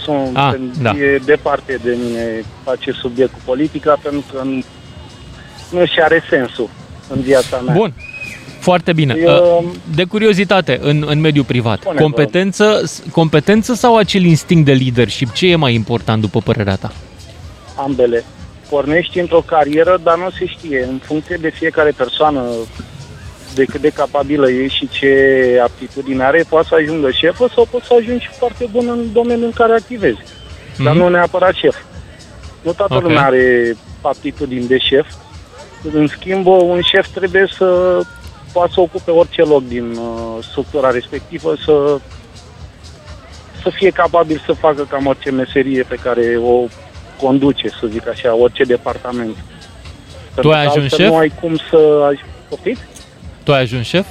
Sunt, ah, da. E departe de mine acest subiect cu politica, pentru că nu, nu și are sensul în viața mea. Bun. Foarte bine. Eu... De curiozitate, în, în mediul privat, Spune competență, competență sau acel instinct de leadership? Ce e mai important, după părerea ta? Ambele. Pornești într-o carieră, dar nu se știe. În funcție de fiecare persoană, de cât de capabilă e și ce aptitudine are, poate să ajungă șefă sau poți să ajungi foarte bun în domeniul în care activezi. Mm-hmm. Dar mhm. nu neapărat șef. Nu toată okay. lumea are aptitudini de șef. În schimb, un șef trebuie să poată să ocupe orice loc din uh, structura respectivă, să, să fie capabil să facă cam orice meserie pe care o conduce, să zic așa, orice departament. Tu ai ajuns șef? Nu ai cum să... Poftiți? Tu ai ajuns șef?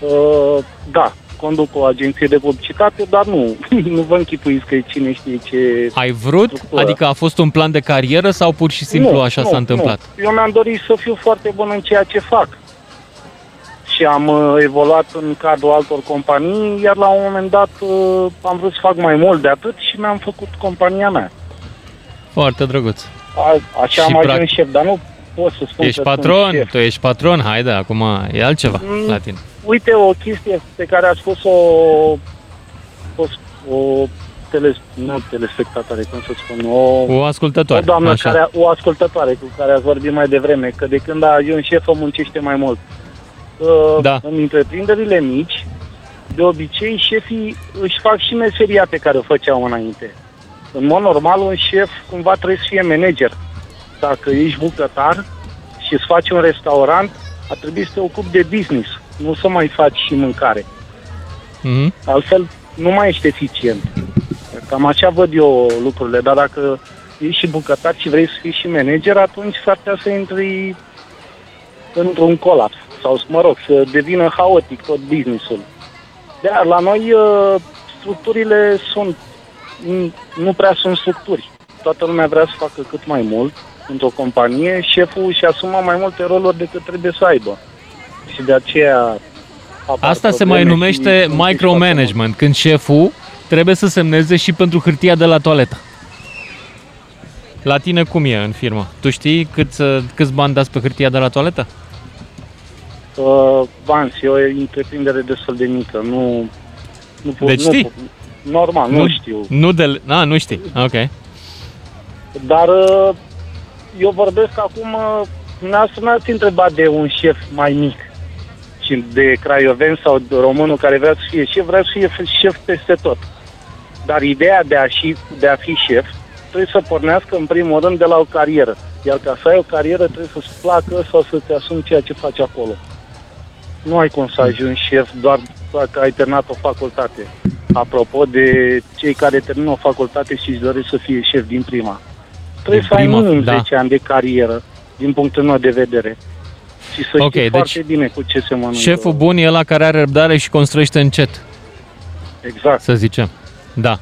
Uh, da, conduc o agenție de publicitate, dar nu, [laughs] nu vă închipuiți că cine știe ce... Ai vrut? Structură. Adică a fost un plan de carieră sau pur și simplu nu, așa nu, s-a întâmplat? Nu. Eu mi-am dorit să fiu foarte bun în ceea ce fac. Și am uh, evoluat în cadrul altor companii, iar la un moment dat uh, am vrut să fac mai mult de atât și mi-am făcut compania mea. Foarte drăguț. A, așa și am ajuns șef, dar nu pot să spun Ești că patron? Tu ești patron? Haide, acum e altceva mm, la tine. Uite, o chestie pe care a spus-o o, o tele, nu telespectatoare, cum să spun, o, o ascultătoare. O doamnă, așa. care, o ascultătoare cu care ați vorbit mai devreme, că de când a ajuns șefă muncește mai mult. Uh, da. În întreprinderile mici, de obicei, șefii își fac și meseria pe care o făceau înainte. În mod normal, un șef cumva trebuie să fie manager dacă ești bucătar și îți faci un restaurant, a trebuit să te ocupi de business, nu să mai faci și mâncare. Mm-hmm. Altfel, nu mai ești eficient. Cam așa văd eu lucrurile, dar dacă ești și bucătar și vrei să fii și manager, atunci s-ar putea să intri într-un colaps sau, mă rog, să devină haotic tot businessul. Dar la noi uh, structurile sunt, nu prea sunt structuri. Toată lumea vrea să facă cât mai mult într-o companie, șeful își asumă mai multe roluri decât trebuie să aibă. Și de aceea Asta se mai numește micromanagement, când șeful trebuie să semneze și pentru hârtia de la toaletă. La tine cum e în firmă? Tu știi cât, câți bani dați pe hârtia de la toaletă? Uh, Vans, e o întreprindere destul de mică, nu... nu pot, Deci nu știi? pot- normal, nu, nu știu. Nu de... A, nu știi. Ok. Dar uh, eu vorbesc acum, uh, n-ați, n-ați întrebat de un șef mai mic și de craioven sau de românul care vrea să fie șef, vrea să fie șef peste tot. Dar ideea de a, și, de a fi șef trebuie să pornească în primul rând de la o carieră. Iar ca să ai o carieră trebuie să-ți placă sau să-ți asumi ceea ce faci acolo. Nu ai cum să ajungi șef doar dacă ai terminat o facultate. Apropo de cei care termină o facultate și își doresc să fie șef din prima. Trebuie Din să ai prima, minim da. 10 ani de carieră, din punctul meu de vedere. Și să Ok, știi deci foarte bine cu ce se mănâncă. Șeful bun e ăla care are răbdare și construiește încet, Exact. să zicem. Da.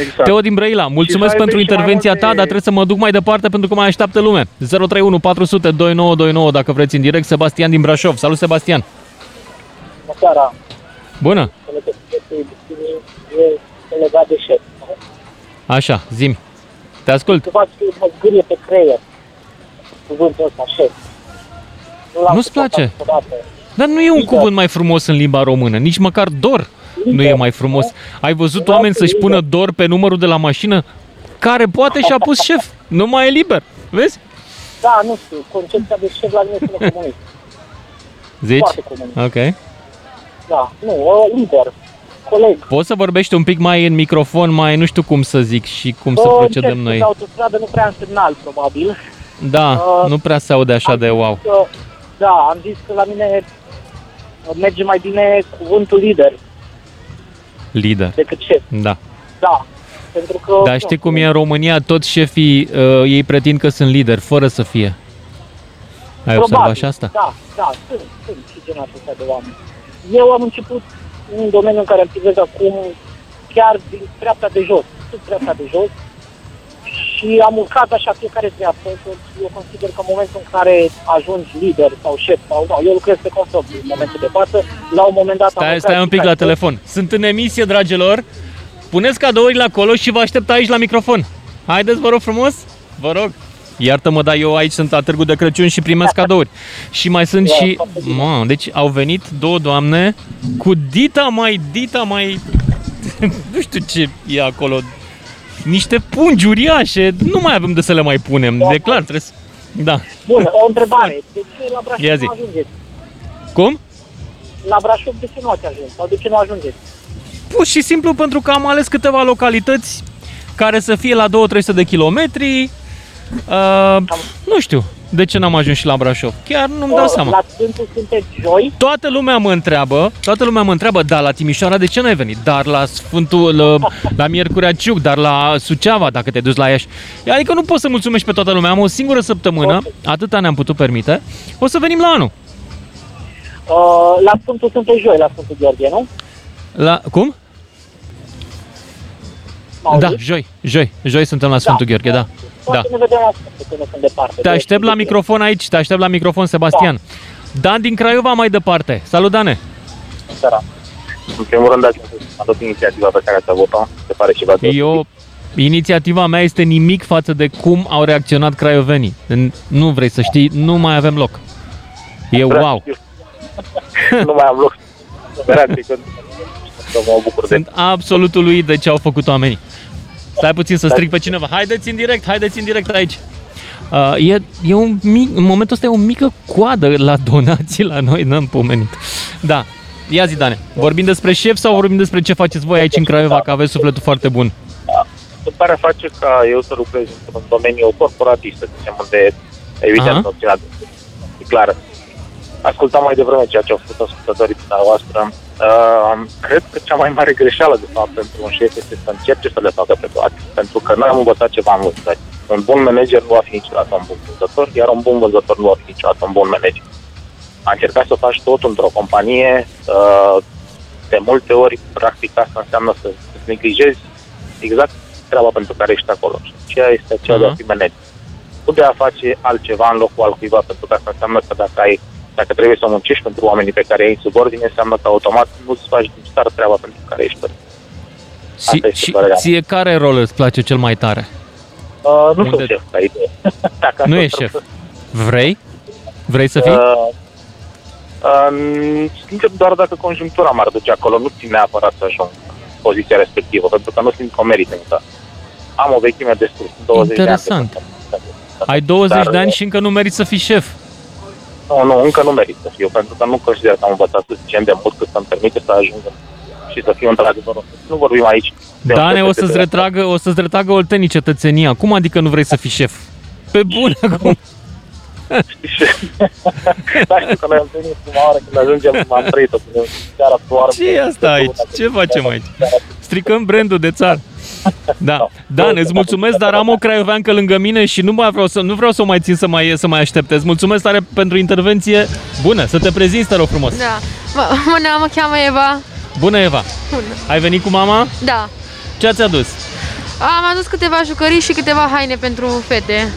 exact. Teo din Brăila, mulțumesc să pentru aibă și mai intervenția multe- ta, dar trebuie să mă duc mai departe pentru că mai așteaptă lume. 031 400 2929 dacă vreți în direct. Sebastian din Brașov. Salut, Sebastian! Seara, Bună! e legat de șef. Așa, zimi. Te ascult. Ceva ce mă zgârie pe creier, cuvântul ăsta, șef. l-am Nu-ți suportat place? niciodată. Dar nu e un cuvânt mai frumos în limba română, nici măcar dor nu e mai frumos. Ai văzut oameni să-și pună dor pe numărul de la mașină? Care poate și-a pus [laughs] șef, nu mai e liber. Vezi? Da, nu știu, concepția de șef la mine sună comunist. Zici? Foarte comunist. Ok. Da, nu, uh, lider, coleg. Poți să vorbești un pic mai în microfon, mai nu știu cum să zic și cum să Uh, procedăm încerc noi. Pe autostradă nu prea în semnal, probabil. Da, Uh, nu prea se aude așa de wow. Că, da, am zis că la mine merge mai bine cuvântul lider Lider. decât șef. Da. Da, pentru că... Dar știi cum e în România, toți șefii uh, ei pretind că sunt lideri, fără să fie. Ai observat și asta? Da, da, sunt, sunt și genul acesta de oameni. Eu am început un domeniu în care activez acum chiar din treapta de jos, sunt treapta de jos și am urcat așa fiecare treaptă, că eu consider că în momentul în care ajungi lider sau șef sau nu, eu lucrez pe consol în momentul de față, la un moment dat am Stai, lucrat stai un pic și la ca- telefon. Sunt în emisie, dragilor. Puneți cadourile acolo și vă aștept aici la microfon. Haideți, vă rog frumos. Vă rog. Iartă-mă, dar eu aici sunt la Târgu de Crăciun și primesc cadouri. Și mai sunt Da, și... foarte bine. Mă, deci au venit două doamne cu dita mai, dita mai... [laughs] nu știu ce e acolo. Niște pungi uriașe. Nu mai avem de să le mai punem. De clar, trebuie să... Da. Bun, o întrebare. De ce la Brașov Ia zi. nu ajungeți? Cum? La Brașov de ce nu ați ajuns? Sau de ce nu ajungeți? Pur și simplu pentru că am ales câteva localități care să fie la 2-300 de kilometri. Uh, nu știu de ce n-am ajuns și la Brașov. Chiar nu-mi dau Uh, seama. La Sfântul sunteți joi? Toată lumea mă întreabă, toată lumea mă întreabă, da, la Timișoara de ce n-ai venit? Dar la Sfântul, la, la Miercurea Ciuc, dar la Suceava, dacă te duci la Iași. Adică nu pot să mulțumesc pe toată lumea, am o singură săptămână, atâta ne-am putut permite. O să venim la anul. Uh, la Sfântul sunteți joi, la Sfântul Gheorghe, nu? La, cum? M-auzi? Da, joi, joi, joi suntem la Sfântul Gheorghe, da. Da. Poate ne vedem la Sfântul, că nu sunt departe. Te aștept la microfon aici, te aștept la microfon, Sebastian. Dan din Craiova mai departe. Salut, Dane! seara. În primul rând, dați adop inițiativa pe care ați avut-o, se pare și v-ați Eu, inițiativa mea este nimic față de cum au reacționat craiovenii. În- Nu vrei să știi, nu mai avem loc. E wow. nu mai am loc. [laughs] Sperați că să mă bucur de Sunt absolut uluit de ce au făcut oamenii. Stai puțin să stric pe cineva. Haideți în direct, haideți în direct aici. Uh, e, e un mic, în momentul ăsta e o mică coadă la donații la noi, n-am pomenit. Da, ia zi, Dane, vorbim despre șef sau vorbim despre ce faceți voi aici în Craiova, că aveți sufletul foarte bun? se pare face ca eu să lucrez într-un domeniu corporatist, să zicem, unde evident Aha. noțiunea e clară. Ascultam mai devreme ceea ce au făcut ascultătorii dumneavoastră. Uh, cred că cea mai mare greșeală, de fapt, pentru un șef este să încerce să le facă pe toate. Pentru că noi am învățat ceva în vânzări. Un bun manager nu va fi niciodată un bun vânzător, iar un bun vânzător nu va fi niciodată un bun manager. A încercat să faci tot într-o companie, uh, de multe ori, practic, asta înseamnă să să neglijezi exact treaba pentru care ești acolo. Și aceea este aceea de a fi manager. Nu de a face altceva în locul altcuiva, pentru că asta înseamnă că dacă ai dacă trebuie să muncești pentru oamenii pe care ai în subordine, înseamnă că automat nu-ți faci din start treaba pentru care ești. Și, și ție care rol îți place cel mai tare? Uh, nu Unde? sunt șef aici. [laughs] Dacă Nu asta ești trebuie șef. Vrei? Vrei să fii? Uh, uh, sincer, doar dacă conjunctura m-ar duce acolo, nu țin neapărat să ajung în poziția respectivă, pentru că nu simt că o merit încă. Am o vechime destul, 20 Interesant. de ani. Ai 20 Dar, de ani și încă nu meriți să fii șef. Nu, nu, încă nu merit să fiu, pentru că nu consider că am învățat suficient de mult cât să-mi permite să ajung în- și să fiu într-adevăr. Nu vorbim aici. de un Dane, șef o de să-ți pe- retragă, o să-ți retragă oltenii cetățenia. Cum adică nu vrei să fii șef? Pe bune [laughs] acum. [laughs] Da, știu că noi am întâlnit prima oară când ajungem, m-am trăit-o până seara soară. Ce e asta aici? Ce facem aici? Stricăm brandul de țară. Da. Dan, îți mulțumesc, dar am o craioveancă lângă mine și nu, mai vreau să, nu vreau să o mai țin să mai, să mai aștepte. Îți mulțumesc tare pentru intervenție. Bună, să te prezinți, te rog frumos. Da. Mă, bună, mă cheamă Eva. Bună, Eva. Bună. Ai venit cu mama? Da. Ce ați adus? Am adus câteva jucării și câteva haine pentru fete.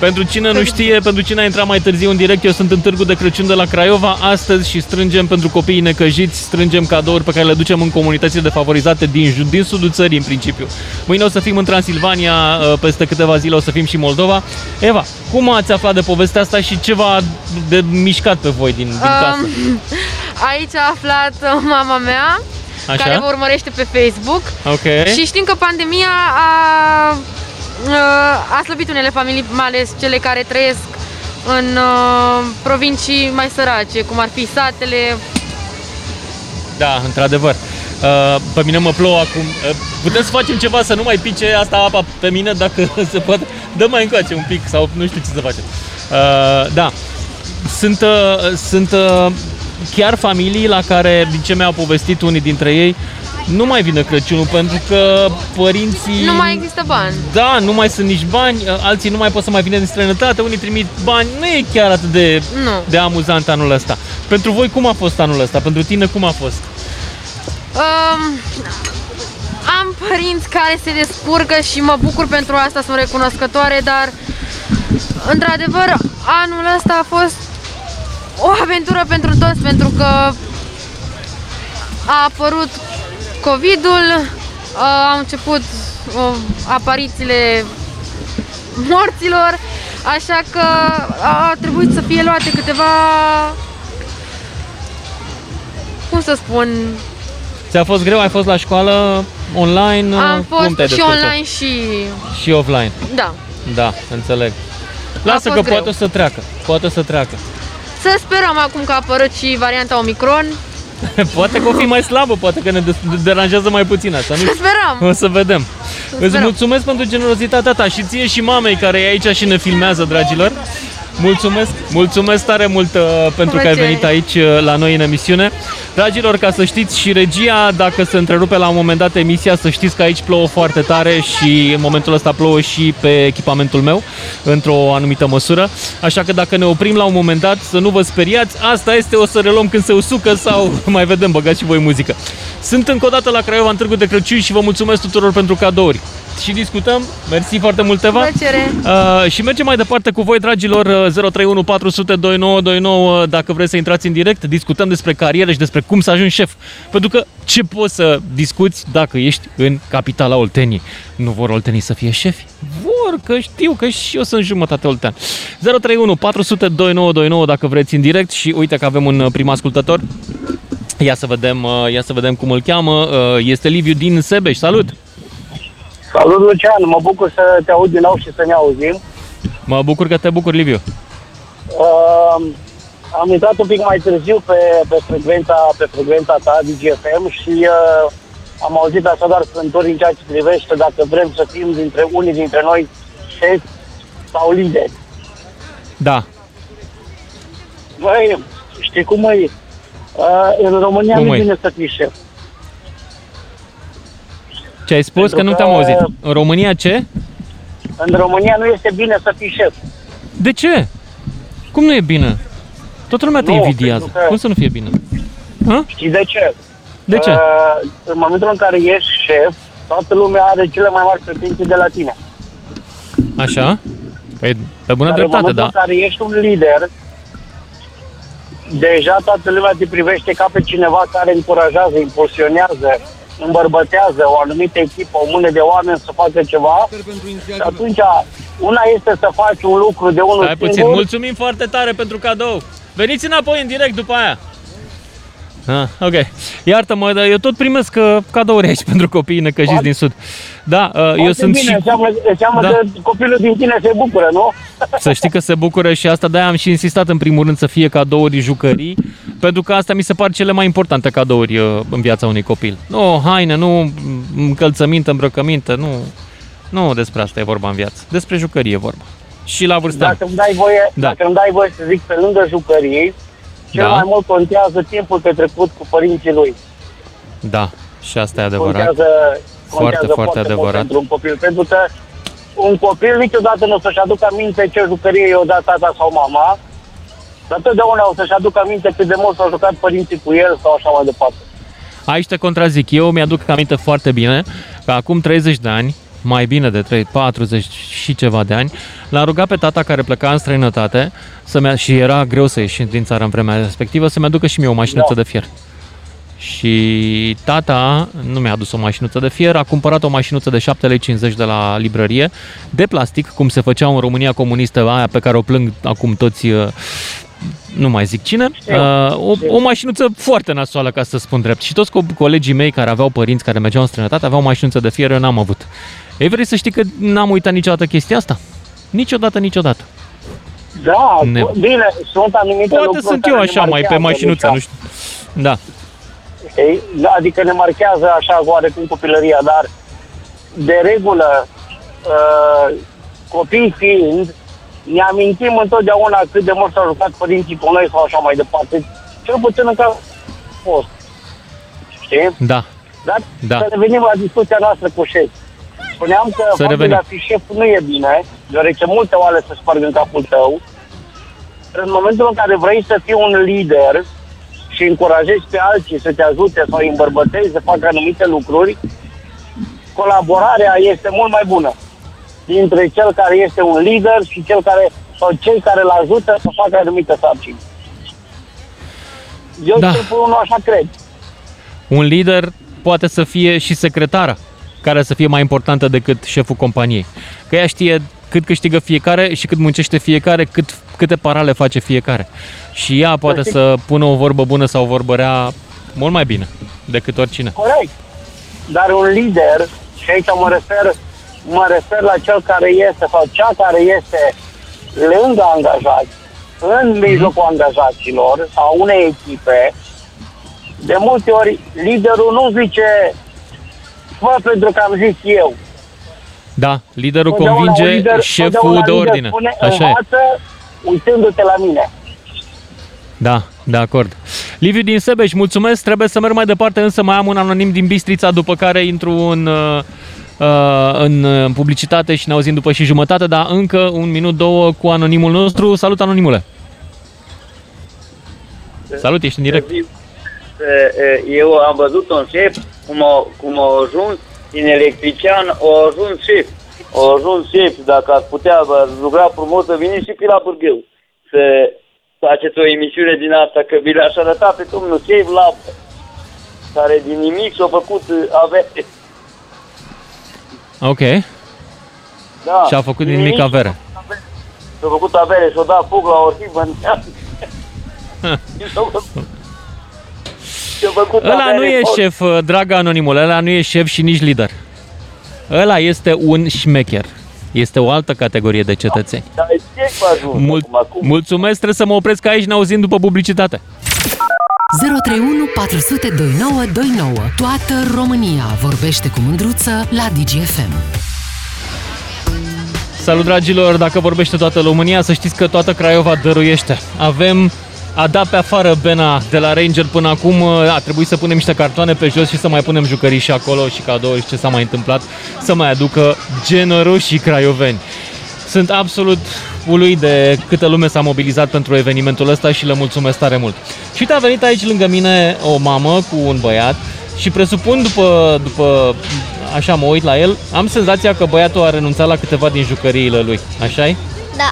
Pentru cine nu știe, pentru cine a intrat mai târziu în direct, eu sunt în Târgu de Crăciun de la Craiova astăzi și strângem pentru copiii necăjiți, strângem cadouri pe care le ducem în comunitățile defavorizate din, ju- din sudul țării în principiu. Mâine o să fim în Transilvania, uh, peste câteva zile o să fim și Moldova. Eva, cum ați aflat de povestea asta și ce v-a de mișcat pe voi din, din casă? Um, [laughs] aici a aflat uh, mama mea, Așa? care vă urmărește pe Facebook. Ok. Și știm că pandemia a, a slăbit unele familii, mai ales cele care trăiesc în uh, provincii mai sărace, cum ar fi satele. Da, într-adevăr. Uh, Pe mine mă plouă acum. Uh, Putem să facem ceva să nu mai pice asta apa pe mine dacă [laughs] se poate. Dă mai încoace un pic sau nu știu ce să facem. Uh, Da. Sunt, uh, sunt uh, chiar familii la care, din ce mi-au povestit unii dintre ei, nu mai vine Crăciunul pentru că părinții... Nu mai există bani. Da, nu mai sunt nici bani, uh, alții nu mai pot să mai vină din străinătate, unii trimit bani, nu e chiar atât de, Nu. de amuzant anul ăsta. Pentru voi cum a fost anul ăsta? Pentru tine cum a fost? Um, am părinți care se descurcă și mă bucur pentru asta, sunt recunoscătoare, dar într-adevăr anul ăsta a fost o aventură pentru toți, pentru că a apărut COVID-ul, uh, au început uh, aparițiile morților, așa că a trebuit să fie luate câteva, cum să spun, Ți-a fost greu? Ai fost la școală online? am Cum fost te-ai și descurcat? online și... Și offline. Da. Da, înțeleg. Lasă fost că greu. poate o să treacă. Poate o să treacă. Să sperăm acum că a apărut și varianta Omicron. [laughs] poate că o fi mai slabă, poate că ne des- deranjează mai puțin asta. Nu Să sperăm. O să vedem. Îți sperăm. mulțumesc pentru generozitatea ta și ție și mamei care e aici și ne filmează, dragilor. Mulțumesc, mulțumesc tare mult uh, pentru că ai plăcere. venit aici uh, la noi în emisiune. Dragilor, ca să știți și regia, dacă se întrerupe la un moment dat emisia, să știți că aici plouă foarte tare și în momentul ăsta plouă și pe echipamentul meu, într-o anumită măsură. Așa că dacă ne oprim la un moment dat, să nu vă speriați, asta este, o să reluăm când se usucă sau [laughs] mai vedem, băgați și voi muzică. Sunt încă o dată la Craiova în Târgu de Crăciun și vă mulțumesc tuturor pentru cadouri. Și discutăm. Mersi foarte mult, Eva. Plăcere. Uh, și mergem mai departe cu voi, dragilor, uh, 031 400 2929, dacă vreți să intrați în direct, discutăm despre carieră și despre cum să ajungi șef. Pentru că ce poți să discuți dacă ești în capitala Olteniei? Nu vor oltenii să fie șefi? Vor, că știu că și eu sunt jumătate oltean. 031 400 2929 dacă vreți în direct și uite că avem un uh, prim ascultător. Ia să vedem, uh, ia să vedem cum îl cheamă. Uh, Este Liviu din Sebeș. Salut! Salut, Lucian, mă bucur să te aud din nou și să ne auzim. Mă bucur că te bucur, Liviu. Uh, am intrat un pic mai târziu pe, pe, frecvența, pe frecvența ta, DGFM, și uh, am auzit așadar cântori în ceea ce privește dacă vrem să fim dintre unii dintre noi șefi sau lideri. Da. Băi, știi cum e? Uh, în România Cum nu e? e bine să fii șef. Ce ai spus? Pentru Că nu că- te-am auzit. În România ce? În România nu este bine să fii șef. De ce? Cum nu e bine? Toată lumea te Nu, invidiază. pentru că- Cum să nu fie bine? Ha? Știi de ce? De ce? Uh, în momentul în care ești șef, toată lumea are cele mai mari pretenții de la tine. Așa? Păi, pe bună Dar dreptate, în momentul da. în care ești un lider, deja toată lumea te privește ca pe cineva care încurajează, impulsionează îmbărbătează o anumită echipă, o mână de oameni să facă ceva, și atunci una este să faci un lucru de unul Stai puțin, mulțumim foarte tare pentru cadou. Veniți înapoi în direct după aia. Ah, ok. Iartă-mă, dar eu tot primesc uh, cadouri aici [laughs] pentru copiii necăjiți din Sud. Da, uh, eu sunt bine, și... Înseamnă, înseamnă Da. că copilul din tine se bucură, nu? Să știi că se bucură și asta, de-aia am și insistat în primul rând să fie cadouri jucării, pentru că asta mi se par cele mai importante cadouri uh, în viața unui copil. Nu haine, nu încălțăminte, îmbrăcăminte, nu, nu despre asta e vorba în viață. Despre jucărie e vorba. Și la vârsta. Dacă îmi dai voie, Da. dacă îmi dai voie să zic, pe lângă jucării, cel Da. mai mult contează timpul petrecut cu părinții lui. Da, și asta e adevărat. Contează, Foarte, contează foarte mult adevărat. pentru un copil, pentru că un copil niciodată nu o să-și aducă aminte ce jucărie i-a dat tata sau mama, dar totdeauna o să-și aducă aminte cât de mult s-au jucat părinții cu el sau așa mai departe. Aici te contrazic. Eu mi-aduc aminte foarte bine că acum 30 de ani, mai bine de 3, 40 și ceva de ani, l-am rugat pe tata care pleca în străinătate să și era greu să ieși din țară în vremea respectivă să-mi aducă și mie o mașinuță Da. de fier. Și tata nu mi-a adus o mașinuță de fier, a cumpărat o mașinuță de 7,50 lei de la librărie, de plastic, cum se făceau în România comunistă, aia pe care o plâng acum toți uh, nu mai zic cine, uh, o, o mașinuță foarte nasoală, ca să spun drept. Și toți co- colegii mei care aveau părinți care mergeau în străinătate aveau mașinuță de fier, eu n-am avut. Ei, vrei să știi că n-am uitat niciodată chestia asta? Niciodată, niciodată. Da, Ne- bine, sunt anumite Poate lucruri sunt care eu ne așa, mai pe marchează mașinuță, deja. nu știu. Da. Știi? Da, Adică ne marchează așa oarecum copilăria, dar de regulă, uh, copii fiind, ne amintim întotdeauna cât de mult s-au jucat părinții cu noi sau așa mai departe. Cel puțin în cazul fost. Știi? Da. Dar Da. să revenim la discuția noastră cu șef. Spuneam că Să faptul revenim. de a fi șef nu e bine, deoarece multe oale se sparg în capul tău. În momentul în care vrei să fii un lider și încurajezi pe alții să te ajute sau îi îmbărbătezi să facă anumite lucruri, colaborarea este mult mai bună dintre cel care este un lider și cel care sau cei care îl ajută să facă anumite sarcini. Eu Da. da. unul așa cred. Un lider poate să fie și secretara, care să fie mai importantă decât șeful companiei. Că ea știe cât câștigă fiecare și cât muncește fiecare, cât, câte parale face fiecare. Și ea poate știi- să pună o vorbă bună sau o vorbă rea mult mai bine decât oricine. Corect. Dar un lider, și aici mă refer, mă refer la cel care este sau cea care este lângă angajați, în mijlocul angajaților sau unei echipe, de multe ori liderul nu zice fă pentru că am zis eu. Da, liderul Totdeauna un convinge lider- șeful totdeauna de lider ordine. Spune, Așa e. învață uitându-te la mine. Da, de acord. Liviu din Sebeș, mulțumesc, trebuie să merg mai departe, însă mai am un anonim din Bistrița, după care intru în, uh, uh, în uh, publicitate și ne auzim după și jumătate, dar încă un minut, două cu anonimul nostru. Salut, anonimule! Salut, ești în direct. Eu am văzut un șef cum a, cum a ajuns din electrician, a ajuns șef. A ajuns șef, dacă ați putea vă ruga frumos să veniți și pe la Bârgheu. Să faceți o emisiune din asta, că vi le-aș arăta pe domnul șef la care din nimic s-a făcut uh, avere. Ok. Da, Și a făcut din nimic avere. S-a făcut avere și-a dat foc la o hibă în Și-a făcut Ăla avere nu e foc. șef, uh, dragă anonimul, ăla nu e șef și nici lider. Ăla este un șmecher. Este o altă categorie de cetățeni. Dar ce vă ajuns Mul- acum? Cum? mulțumesc, trebuie să mă opresc aici, ne auzim după publicitate. 031 400 2929. Toată România vorbește cu mândruță la DGFM. Salut dragilor, dacă vorbește toată România, să știți că toată Craiova dăruiește. Avem a dat pe afară Bena de la Ranger până acum, a trebuit să punem niște cartoane pe jos și să mai punem jucării și acolo și cadouri și ce s-a mai întâmplat, să mai aducă generoșii craioveni. Sunt absolut uluit de câtă lume s-a mobilizat pentru evenimentul ăsta și le mulțumesc tare mult. Și uite, a venit aici lângă mine o mamă cu un băiat și presupun după, după așa mă uit la el, am senzația că băiatul a renunțat la câteva din jucăriile lui. așa -i? Da.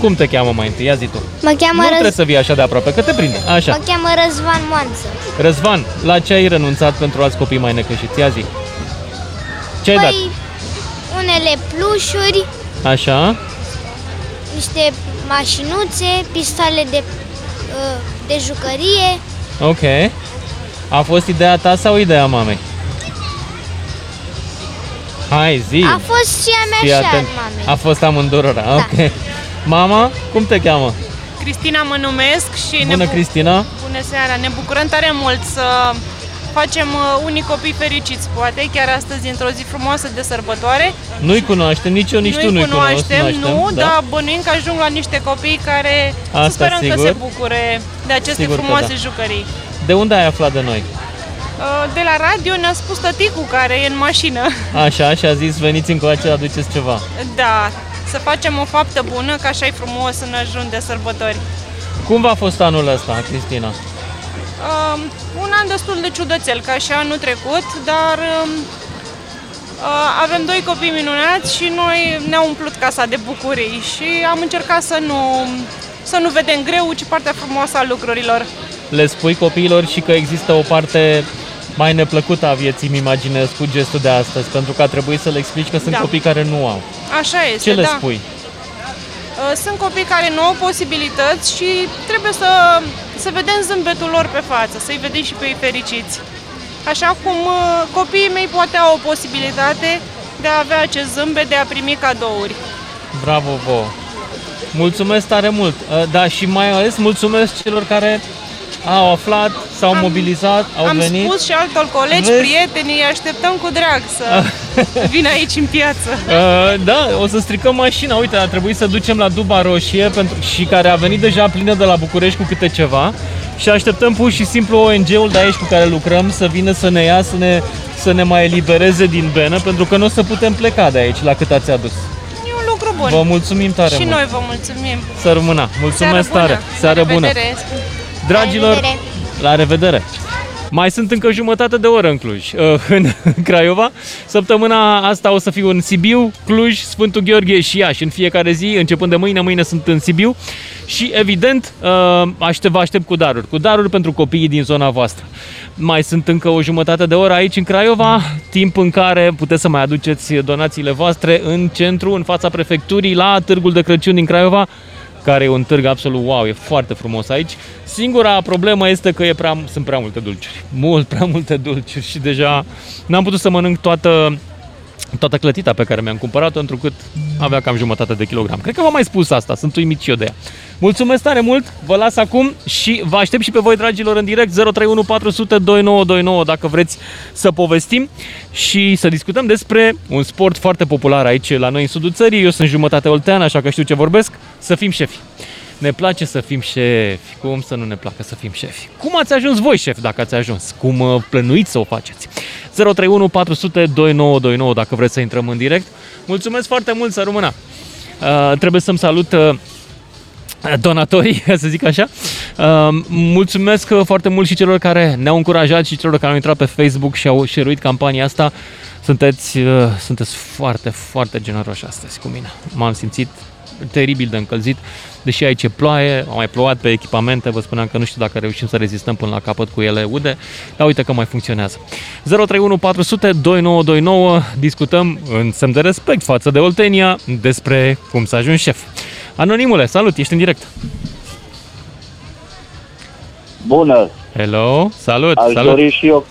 Cum te cheamă mai întâi? Ia zi tu. Mă cheamă nu Răz... trebuie să vii așa de aproape, că te prinde. Așa. Mă cheamă Răzvan Moanță. Răzvan, la ce ai renunțat pentru alți copii mai necășiți? Ia zi. Ce ai dat? Păi, unele plușuri, Așa. Niște mașinuțe, pistoale de, uh, de jucărie. Ok. A fost ideea ta sau ideea mamei? Hai, zi. A fost și a mea Fii și a atent. mamei. A fost amândurora, Da. ok. Mama, cum te cheamă? Cristina mă numesc și Bună, ne bu- Cristina. Bună seara! Ne bucurăm tare mult să facem uh, unii copii fericiți, poate, chiar astăzi într-o zi frumoasă de sărbătoare. Nu-i cunoaștem, nici eu, nici tu nu-i nu-i cunoaștem, cunoști, nu, da? dar bănuim că ajung la niște copii care Asta să sperăm sigur. că se bucure de aceste Sigur că frumoase da. jucării. De unde ai aflat de noi? Uh, De la radio ne-a spus tăticul care e în mașină. [laughs] Așa, și a zis, veniți încoace, aduceți ceva. Da, să facem o faptă bună, că așa e frumos în ajun de sărbători. Cum v-a fost anul ăsta, Cristina? Um, un an destul de ciudățel, ca și anul trecut, dar um, uh, avem doi copii minunați și noi ne-am umplut casa de bucurii și am încercat să nu, să nu vedem greu, ci partea frumoasă a lucrurilor. Le spui copiilor și că există o parte mai neplăcută a vieții, îmi imaginez, cu gestul de astăzi, pentru că a trebuit să le explici că sunt Da. copii care nu au. Așa este, Ce le da. spui? Uh, Sunt copii care nu au posibilități și trebuie să, să vedem zâmbetul lor pe față, să-i vedem și pe ei fericiți. Așa cum uh, copiii mei poate au o posibilitate de a avea acest zâmbet, de a primi cadouri. Bravo vouă! Mulțumesc tare mult! Uh, Da, și mai ales mulțumesc celor care au aflat, s-au mobilizat, au Am venit. spus și altor colegi, Vezi? prietenii, îi așteptăm cu drag să [laughs] vină aici în piață. Uh, da, o să stricăm mașina. Uite, a trebuit să ducem la Duba Roșie pentru, și care a venit deja plină de la București cu câte ceva și așteptăm pur și simplu ONG-ul de aici cu care lucrăm să vină să ne ia, să ne, să ne mai elibereze din benă pentru că nu o să putem pleca de aici la cât ați adus. E un lucru bun. Vă mulțumim tare Și mult. noi vă mulțumim. Să rămână. Mulțumesc Seară bună. tare. Seară bună. La revedere. Dragilor, revedere. la revedere! Mai sunt încă jumătate de oră în Cluj, [laughs] uh, în Craiova. Săptămâna asta o să fiu în Sibiu, Cluj, Sfântul Gheorghe și Iași. În fiecare zi, începând de mâine, mâine sunt în Sibiu. Și evident, uh, aștept, vă aștept cu daruri. Cu daruri pentru copiii din zona voastră. Mai sunt încă o jumătate de oră aici în Craiova, timp în care puteți să mai aduceți donațiile voastre în centru, în fața prefecturii, la Târgul de Crăciun din Craiova care e un târg absolut wow, e foarte frumos aici. Singura problemă este că e prea, sunt prea multe dulciuri, mult prea multe dulciuri și deja n-am putut să mănânc toată, toată clătita pe care mi-am cumpărat-o, întrucât avea cam jumătate de kilogram. Cred că v-am mai spus asta, sunt uimit și eu de ea. Mulțumesc tare mult, vă las acum și vă aștept și pe voi, dragilor, în direct 031 400 2929 dacă vreți să povestim și să discutăm despre un sport foarte popular aici la noi în sudul țării. Eu sunt jumătate oltean, așa că știu ce vorbesc, să fim șefi. Ne place să fim șefi. Cum să nu ne placă să fim șefi? Cum ați ajuns voi șef dacă ați ajuns? Cum uh, plănuiți să o faceți? 031 400 2929 dacă vreți să intrăm în direct. Mulțumesc foarte mult, să rămână! Uh, trebuie să-mi salut uh, donatorii, ca [laughs] să zic așa. Uh, mulțumesc uh, foarte mult și celor care ne-au încurajat și celor care au intrat pe Facebook și au share campania asta. Sunteți, uh, sunteți foarte, foarte generoși astăzi cu mine. M-am simțit teribil de încălzit, deși aici e ploaie, au mai plouat pe echipamente, vă spuneam că nu știu dacă reușim să rezistăm până la capăt cu ele ude, dar uite că mai funcționează. 031 400 2929, discutăm în semn de respect față de Oltenia despre cum să ajungi șef. Anonimule, salut, ești în direct. Bună! Hello, salut, Aș salut. dori și eu,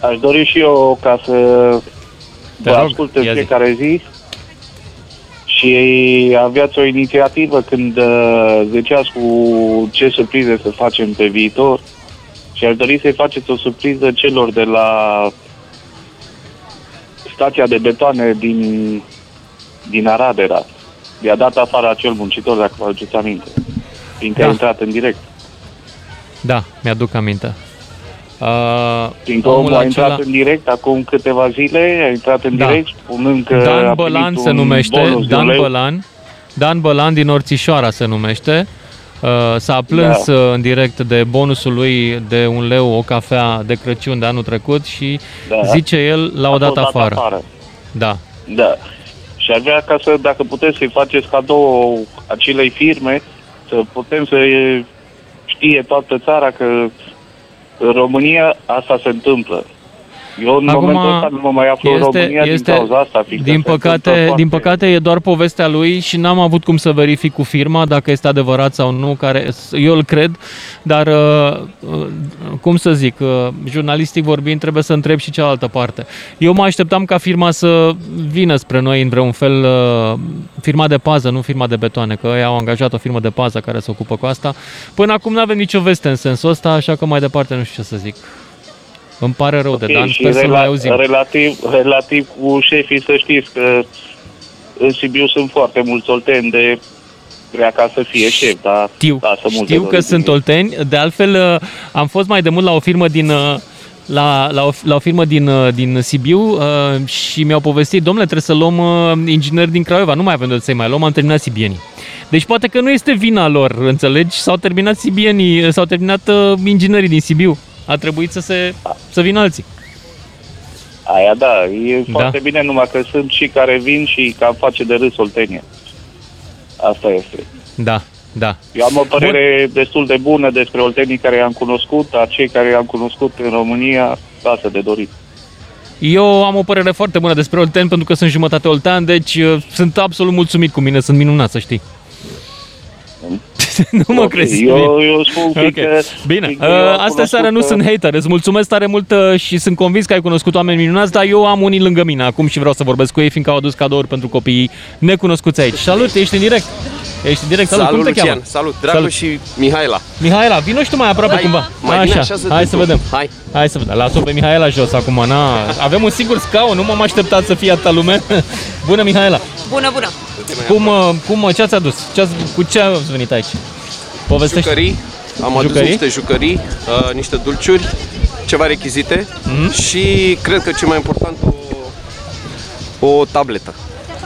aș dori și eu ca să Te vă rog, ascult în ia zi. fiecare zi și aveați o inițiativă când uh, ziceați cu ce surprize să facem pe viitor și aș dori să-i faceți o surpriză celor de la stația de betoane din, din Aradera. I-a dat afară acel muncitor, dacă vă aduceți aminte, fiindcă Da. a intrat în direct. Da, mi-aduc aminte. Uh, Fiindcă omul a intrat în direct acum câteva zile, a intrat în Da. direct spunând că Dan a Bălan primit se un numește, bonus de un Dan leu. Bălan, Dan Bălan din Orțișoara se numește. Uh, S-a plâns Da. uh, în direct de bonusul lui de un leu o cafea de Crăciun de anul trecut și Da. zice el l-au A dat fost dat afară. afară. Da. Da. Și ar vrea ca să, dacă puteți să-i faceți cadou acelei firme, să putem să știe toată țara că în România asta se întâmplă. Eu în Acum, momentul ăsta nu mă mai aflu în România din cauza asta. fiindcă din se întâmplă păcate, foarte- din păcate e doar povestea lui și n-am avut cum să verific cu firma dacă este adevărat sau nu, care eu îl cred, dar uh, uh, cum să zic, uh, jurnalistic vorbind trebuie să întreb și cealaltă parte. Eu mă așteptam ca firma să vină spre noi în vreun fel, uh, firma de pază, nu firma de betoane, că ei au angajat o firmă de pază care se ocupă cu asta. Până acum nu avem nicio veste în sensul ăsta, așa că mai departe nu știu ce să zic. Îmi pare rău de Ok, Dan, și sper să-l rela- mai auzim. Relativ, relativ cu șefii să știți că în Sibiu sunt foarte mulți olteni de vrea ca să fie șef, dar Știu, lasă multe știu că dorit sunt din ei. olteni. De altfel, uh, am fost mai de mult la o firmă din uh, la, la, o, la o firmă din, uh, din Sibiu uh, și mi-au povestit, domnule, trebuie să luăm uh, ingineri din Craiova, nu mai avem de să-i mai luăm, am terminat sibienii. Deci poate că nu este vina lor, înțelegi? S-au terminat sibienii, s-au terminat uh, inginerii din Sibiu. A trebuit să, se, să vină alții. Aia da, e Da. foarte bine, numai că sunt și care vin și cam face de râs oltenie. Asta este. Da, da. Eu am o părere Bun. destul de bună despre oltenii care i-am cunoscut, dar cei care i-am cunoscut în România lasă de dorit. Eu am o părere foarte bună despre Olten pentru că sunt jumătate oltean, deci uh, sunt absolut mulțumit cu mine, sunt minunat, să știi. [laughs] nu mă Ok, crezi. eu- eu spun Ok. fiindcă- Bine, fiindcă uh, eu am astea cunoscut seara nu că- sunt hater, îți mulțumesc tare mult uh, și sunt convins că ai cunoscut oameni minunați, dar eu am unii lângă mine acum și vreau să vorbesc cu ei, fiindcă au adus cadouri pentru copiii necunoscuți aici. Salut, ești în direct. Ești în direct, salut, Salut, cum te Lucian. cheamă? Salut, Dracu Salut. și Mihaela. Mihaela, vino și tu mai aproape Hai, cumva. mai bine așează-te hai tu. să vedem. Hai. Hai să vedem. Las-o pe Mihaela jos acum, na. Avem un singur scaun, nu m-am așteptat să fie atâta lume. [laughs] Bună, Mihaela. Bună, bună! Cum, uh, cum, uh, ce ați adus? Ce ați, cu ce ați venit aici? Povestește. Jucării. Am adus Jucării? niște jucării, uh, niște dulciuri, ceva rechizite Mhm. și cred că cel mai important o, o tabletă.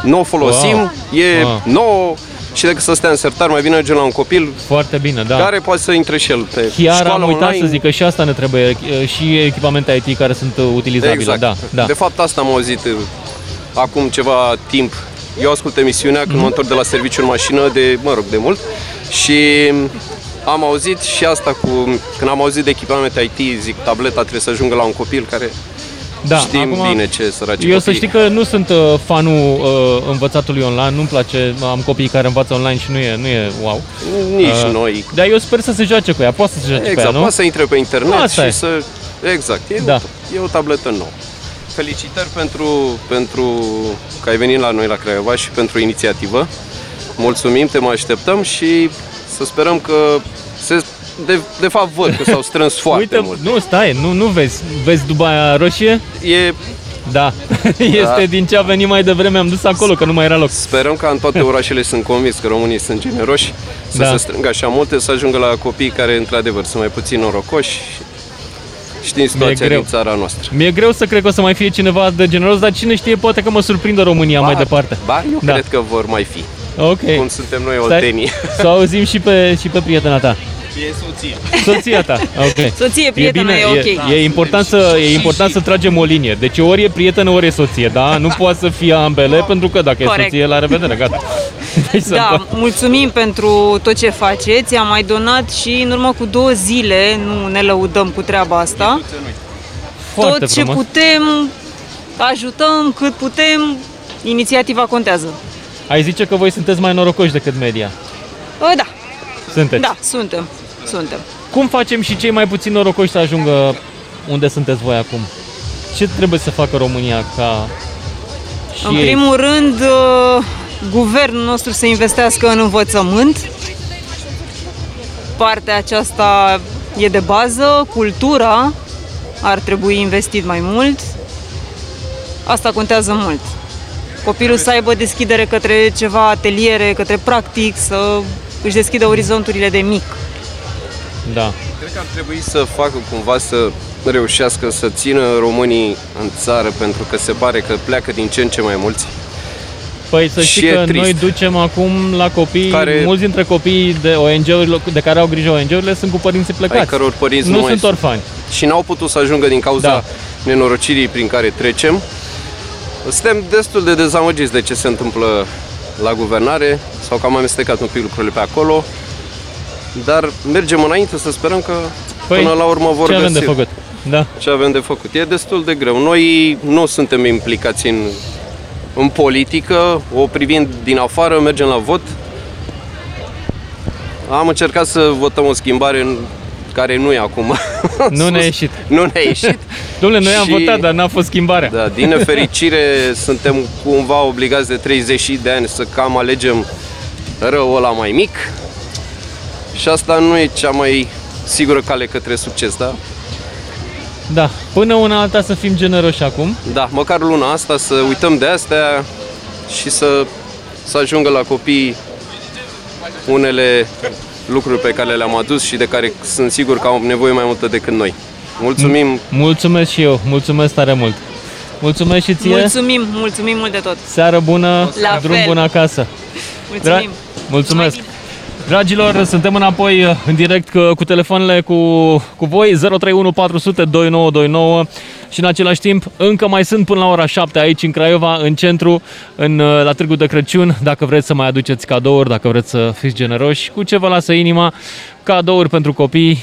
Nu o folosim, Wow. e Wow. nouă și decât să stea în sertar, mai bine mergem la un copil Foarte bine, da. care poate să intre și el pe Chiar școală am uitat online. să zic că și asta ne trebuie, uh, și echipamente IT care sunt uh, utilizabile. Exact. Da, da. De fapt, asta am auzit uh, acum ceva timp. Eu ascult emisiunea când Mhm. mă întorc de la serviciu în mașină, de, mă rog, de mult. Și am auzit și asta cu, când am auzit de echipamente IT, zic, tableta trebuie să ajungă la un copil care Da, știm acum, bine ce săraci Eu să copii. știi că nu sunt uh, fanul uh, învățatului online, nu-mi place, am copii care învață online și nu e, nu e wow. Nici noi. Dar eu sper să se joace cu ea, poate să se joace cu ea, Exact, nu? poate să intre pe internet Asta și e. să... Exact, e, Da. o, e o tabletă nouă. Felicitări pentru, pentru că ai venit la noi la Craiova și pentru inițiativă. Mulțumim, te mai așteptăm și să sperăm că se, de, de fapt văd că s-au strâns [laughs] foarte Uite, mult. nu, stai, nu, nu vezi, vezi Dubaia roșie? E... Da, [laughs] este din ce a venit mai devreme, am dus acolo, că nu mai era loc. Sperăm că în toate orașele sunt convins că românii sunt generoși, să Da. se strângă așa multe, să ajungă la copii care într-adevăr sunt mai puțin norocoși. Știm situația greu. din țara noastră. Mi-e greu să cred că o să mai fie cineva de generos, dar cine știe, poate că mă surprinde România mai departe. Ba, eu Da. cred că vor mai fi. Ok. Cum suntem noi Stai, oltenii. Să auzim și pe, și pe prietena ta. E soție. Soția ta, ok. Soție, prietena, e ok. E, e important, să, e important să tragem o linie. Deci ori e prietenă, ori e soție, da? Nu poate să fie ambele, pentru că dacă Corect. e soție, la revedere, gata. [laughs] Deci să Da, po- mulțumim pentru tot ce faceți. Am mai donat și în urmă cu două zile, nu ne lăudăm cu treaba asta. Foarte tot ce frumos. putem, ajutăm cât putem, inițiativa contează. Ai zice că voi sunteți mai norocoși decât media. Uh, Da, Sunteți. da, suntem, suntem. Cum facem și cei mai puțin norocoși să ajungă unde sunteți voi acum? Ce trebuie să facă România ca și În ei? primul rând, uh, guvernul nostru să investească în învățământ. Partea aceasta e de bază, cultura ar trebui investit mai mult. Asta contează mult. Copilul să aibă deschidere către ceva ateliere, către practic, să își deschidă orizonturile de mic. Da. Cred că ar trebui să facă cumva să reușească să țină românii în țară pentru că se pare că pleacă din ce în ce mai mulți. Păi să știi Și e că trist. noi ducem acum la copii, Care- mulți dintre copiii de ONG-urile de care au grijă ONG-urile sunt cu părinții plecați. ai căror părinți nu, nu, mai sunt orfani. Și n-au putut să ajungă din cauza Da. nenorocirii prin care trecem Suntem destul de dezamăgiți de ce se întâmplă la guvernare sau că am amestecat un pic lucrurile pe acolo, dar mergem înainte să sperăm că păi, până la urmă vor ce găsi. avem de făcut? Da. Ce avem de făcut? E destul de greu. Noi nu suntem implicați în, în politică, o privind din afară, mergem la vot. Am încercat să votăm o schimbare în care nu e acum. [laughs] Nu ne-a ieșit. [laughs] Nu ne-a ieșit. Domnule, noi am Și- votat, dar n-a fost schimbarea. Da, din nefericire suntem cumva obligați de 30 de ani să cam alegem răul ăla mai mic și asta nu e cea mai sigură cale către succes, da? Da, până una alta să fim generoși acum. Da, măcar luna asta să uităm de astea și să, să ajungă la copii unele lucruri pe care le-am adus și de care sunt sigur că au nevoie mai multă decât noi. Mulțumim! Mulțumesc și eu, mulțumesc tare mult. Mulțumesc și ție. Mulțumim, mulțumim mult de tot. Seară bună, La drum fel. bun acasă. Mulțumim. Mulțumesc. Dragilor, suntem înapoi uh, în direct cu, cu telefoanele cu, cu voi 031 400 2929 și în același timp încă mai sunt până la ora 7 aici în Craiova, în centru, în, uh, la Târgu de Crăciun, dacă vreți să mai aduceți cadouri, dacă vreți să fiți generoși, cu ce vă lasă inima, cadouri pentru copii,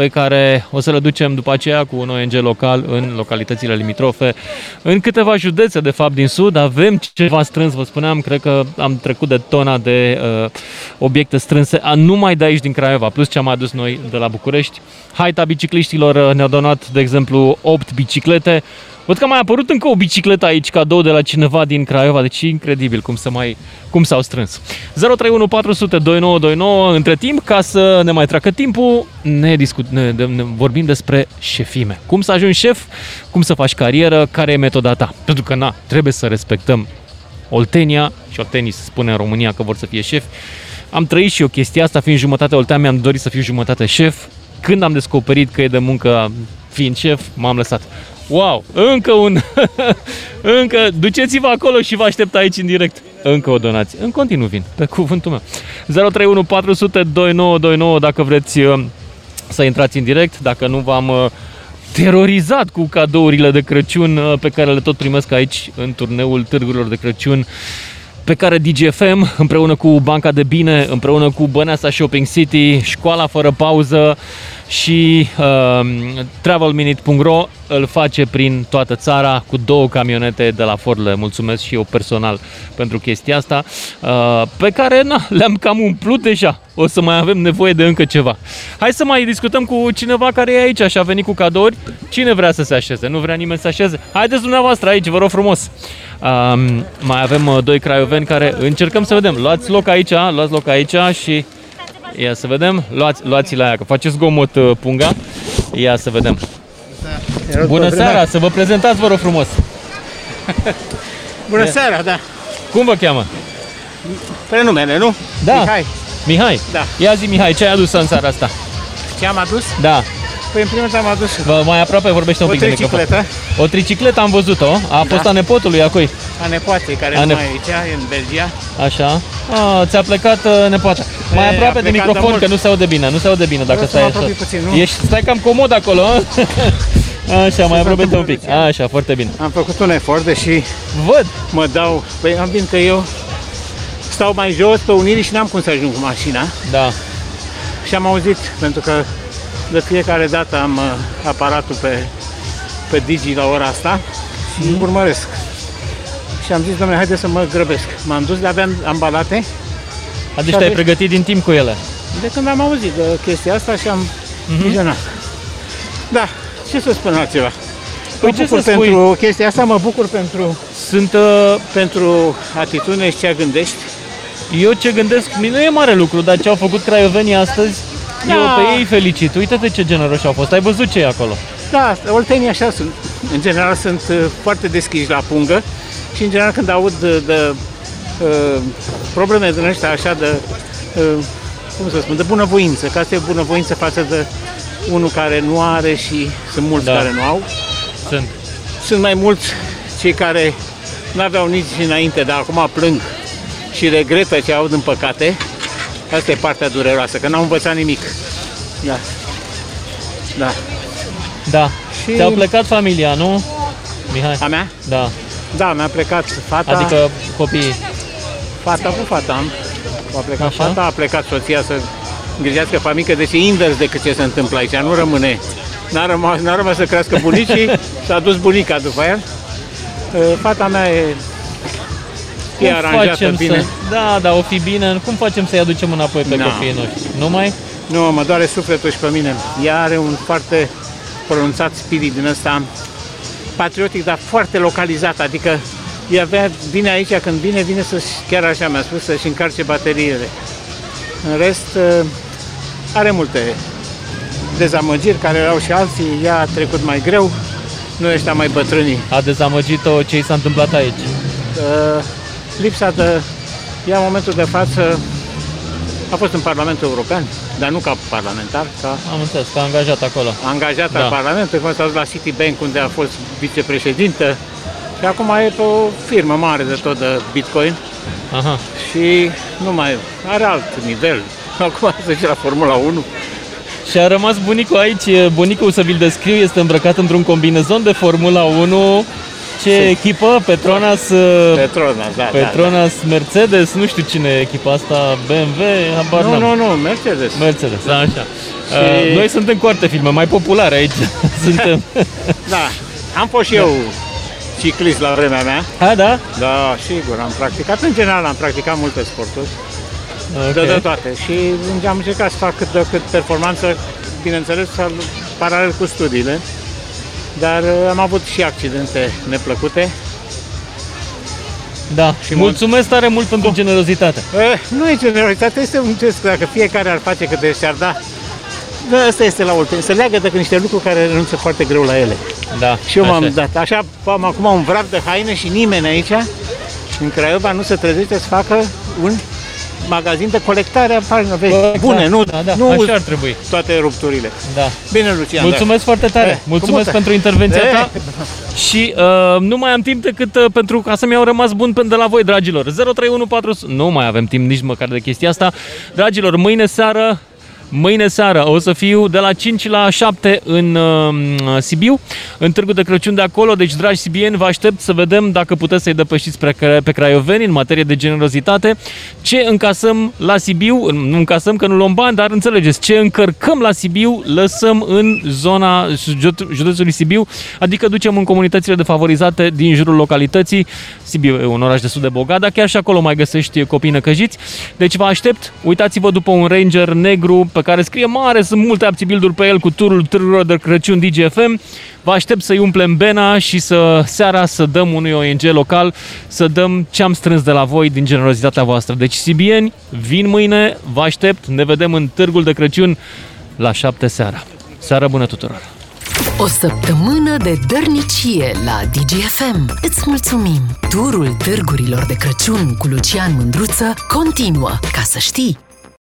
pe care o să le ducem după aceea cu un ONG local în localitățile limitrofe. În câteva județe, de fapt, din sud, avem ceva strâns, vă spuneam, cred că am trecut de tona de uh, obiecte strânse, a, numai de aici din Craiova, plus ce am adus noi de la București. Haita bicicliștilor uh, ne-a donat, de exemplu, 8 biciclete. Văd că a mai apărut încă o bicicletă aici, cadou de la cineva din Craiova, deci e incredibil cum, să mai, cum s-au strâns. 031 400 2929, între timp, ca să ne mai treacă timpul, ne, discut, ne, ne, ne vorbim despre șefime. Cum să ajungi șef, cum să faci carieră, care e metoda ta. Pentru că, na, trebuie să respectăm Oltenia și Oltenii se spune în România că vor să fie șef. Am trăit și eu chestia asta, fiind jumătate oltean, mi-am dorit să fiu jumătate șef. Când am descoperit că e de muncă fiind șef, m-am lăsat. Wow, încă un... [laughs] încă, duceți-vă acolo și vă aștept aici în direct. Încă o donație. În continuu vin, pe cuvântul meu. 031 400 2929 dacă vreți uh, să intrați în direct, dacă nu v-am uh, terorizat cu cadourile de Crăciun uh, pe care le tot primesc aici în turneul Târgurilor de Crăciun pe care DGFM împreună cu Banca de Bine, împreună cu Băneasa Shopping City, Școala Fără Pauză și uh, travelminute.ro îl face prin toată țara cu două camionete de la Ford. Le mulțumesc și eu personal pentru chestia asta, uh, pe care na, le-am cam umplut deja. O să mai avem nevoie de încă ceva. Hai să mai discutăm cu cineva care e aici și a venit cu cadouri. Cine vrea să se așeze? Nu vrea nimeni să se așeze? Haideți dumneavoastră aici, vă rog frumos. Um, mai avem uh, doi craioveni care încercăm să vedem. Luați loc aici, luați loc aici și ia să vedem. Luați, luați la aia, că faceți zgomot uh, punga. Ia să vedem. Bună seara, să vă prezentați, vă rog frumos. Bună E- seara, da. Cum vă cheamă? Prenumele, nu? Da. Mihai. Mihai? Da. Ia zi, Mihai, ce ai adus în seara asta? Ce am adus? Da. Păi în primul rând am adus Vă mai aproape vorbește un O pic de tricicletă. microfon. O tricicletă am văzut-o. A fost Da. a nepotului a cui? a nepoatei care A nu ne- mai e aici, e în Belgia. Așa. A, ți-a plecat uh, nepoata. Mai E, a aproape de plecat de microfon, mult. că nu se aude bine. Nu se aude bine dacă Vreau să stai mă așa. apropii puțin, nu? Ești, stai cam comod acolo, a? [laughs] Așa, mai aproape un pic. Așa, foarte bine. Am făcut un efort, deși Văd. mă dau, păi am vin că eu stau mai jos pe Unirii și n-am cum să ajung cu mașina. Da. Și am auzit, pentru că de fiecare dată am uh, aparatul pe, pe Digi la ora asta și Mhm. urmăresc. Și am zis, domnule, haide să mă grăbesc. M-am dus, le aveam ambalate. Adică Și te-ai ave- pregătit din timp cu ele. De când am auzit de chestia asta și am Mhm. vizionat. Da, ce să spun altceva? Păi mă ce bucur să spui? pentru chestia asta, mă bucur pentru, Sunt, uh, pentru atitudine și ce gândești. Eu ce gândesc, nu e mare lucru, dar ce au făcut craiovenii astăzi, Da. eu pe ei felicit. Uite-te ce generoși au fost. Ai văzut ce e acolo? Da, oltenii așa sunt. În general sunt uh, foarte deschiși la pungă și în general când aud de, de uh, probleme din ăștia așa de, uh, cum să spun, de bunăvoință, că asta e bunăvoință față de unul care nu are și sunt mulți Da. care nu au. Sunt. Sunt mai mulți cei care nu aveau nici înainte, dar acum plâng și regretă ce au din păcate. Asta e partea dureroasă, că n-au învățat nimic. Da. Da. Da. Și- Ți-au plecat familia, nu? Mihai? A mea? Da. Da, mi-a plecat fata. Adică copiii? Fata cu fata am. A plecat Așa. fata, a plecat soția să îngrijească familie, deci e invers decât ce se întâmplă aici. Nu rămâne. N-a rămas, n-a rămas să crească bunicii, [laughs] s-a dus bunica după ea. Uh, Fata mea e, e Cum aranjată facem bine. Să... Da, da, o fi bine. Cum facem să-i aducem înapoi pe Na. copiii noștri? Nu mai? Nu, mă doare sufletul și pe mine. Ea are un foarte pronunțat spirit din ăsta patriotic, dar foarte localizat, adică ea avea, vine aici, când vine, vine să chiar așa mi-a spus, să-și încarce bateriile. În rest, uh, are multe dezamăgiri care erau și alții, ea a trecut mai greu, nu ăștia mai bătrânii. A dezamăgit-o ce i s-a întâmplat aici. Uh, lipsa de... Ea în momentul de față a fost în Parlamentul European, dar nu ca parlamentar, ca Am înțeles, că a angajat acolo. angajat Da. al Parlamentului, a fost la Citibank unde a fost vicepreședintă și acum e pe o firmă mare de tot de Bitcoin Aha. și nu mai are alt nivel. [laughs] Acum se duce la Formula 1. Și a rămas bunicul aici, bunicul să vi-l descriu, este îmbrăcat într-un combinezon de Formula 1. Ce Ce? echipă? Petronas, Petronas, da, Petronas Mercedes, nu știu cine e echipa asta, BMW, habar Nu, n-am. nu, nu, Mercedes. Mercedes, da, așa. Și- Uh, Noi suntem cu alte filme, mai populare aici. [laughs] suntem. Da, am fost și eu ciclist la vremea mea. A, da? Da, sigur, am practicat. În general am practicat multe sporturi. Ok. De, de toate. Și am încercat să fac cât de cât performanță, bineînțeles, al- paralel cu studiile. Dar uh, am avut și accidente neplăcute. Da, Și mulțumesc tare mult pentru generozitate. Eh, nu e generalitate, este un gest, dacă fiecare ar face câte și-ar da. Da, asta este la ultim, să leagă de niște lucruri care renunță foarte greu la ele. Da, Și eu m-am așa e. dat. Așa am acum un vraf de haine și nimeni aici, în Craiova, nu se trezește să facă un magazin de colectare a paginilor vechi. Exact. Bune, nu, Da, da, nu așa ar trebui. toate rupturile. Da. Bine, Lucian. Mulțumesc foarte tare. Eh, cu Mulțumesc multă. pentru intervenția Eh. ta. [laughs] Și uh, nu mai am timp decât uh, pentru ca să-mi au rămas bun până de la voi, dragilor. 0314... Nu mai avem timp nici măcar de chestia asta. Dragilor, mâine seară Mâine seară o să fiu de la 5 la 7 în uh, Sibiu, în Târgul de Crăciun de acolo, deci dragi sibieni, vă aștept să vedem dacă puteți să-i depășiți pe, cra- pe craioveni în materie de generozitate, ce încasăm la Sibiu, nu încasăm că nu luăm bani, dar înțelegeți, ce încărcăm la Sibiu, lăsăm în zona jude- județului Sibiu, adică ducem în comunitățile defavorizate din jurul localității. Sibiu e un oraș destul de bogat, dar chiar și acolo mai găsești copii năcăjiți. Deci vă aștept, uitați-vă după un Ranger negru pe care scrie mare, sunt multe aptibilduri pe el cu turul târgurilor de Crăciun DGFM. Vă aștept să-i umplem bena și să seara să dăm unui ONG local, să dăm ce am strâns de la voi din generozitatea voastră. Deci, sibieni, vin mâine, vă aștept, ne vedem în Târgul de Crăciun la 7 seara. Seară bună tuturor! O săptămână de dărnicie la DGFM. Îți mulțumim! Turul târgurilor de Crăciun cu Lucian Mândruță continuă, ca să știi!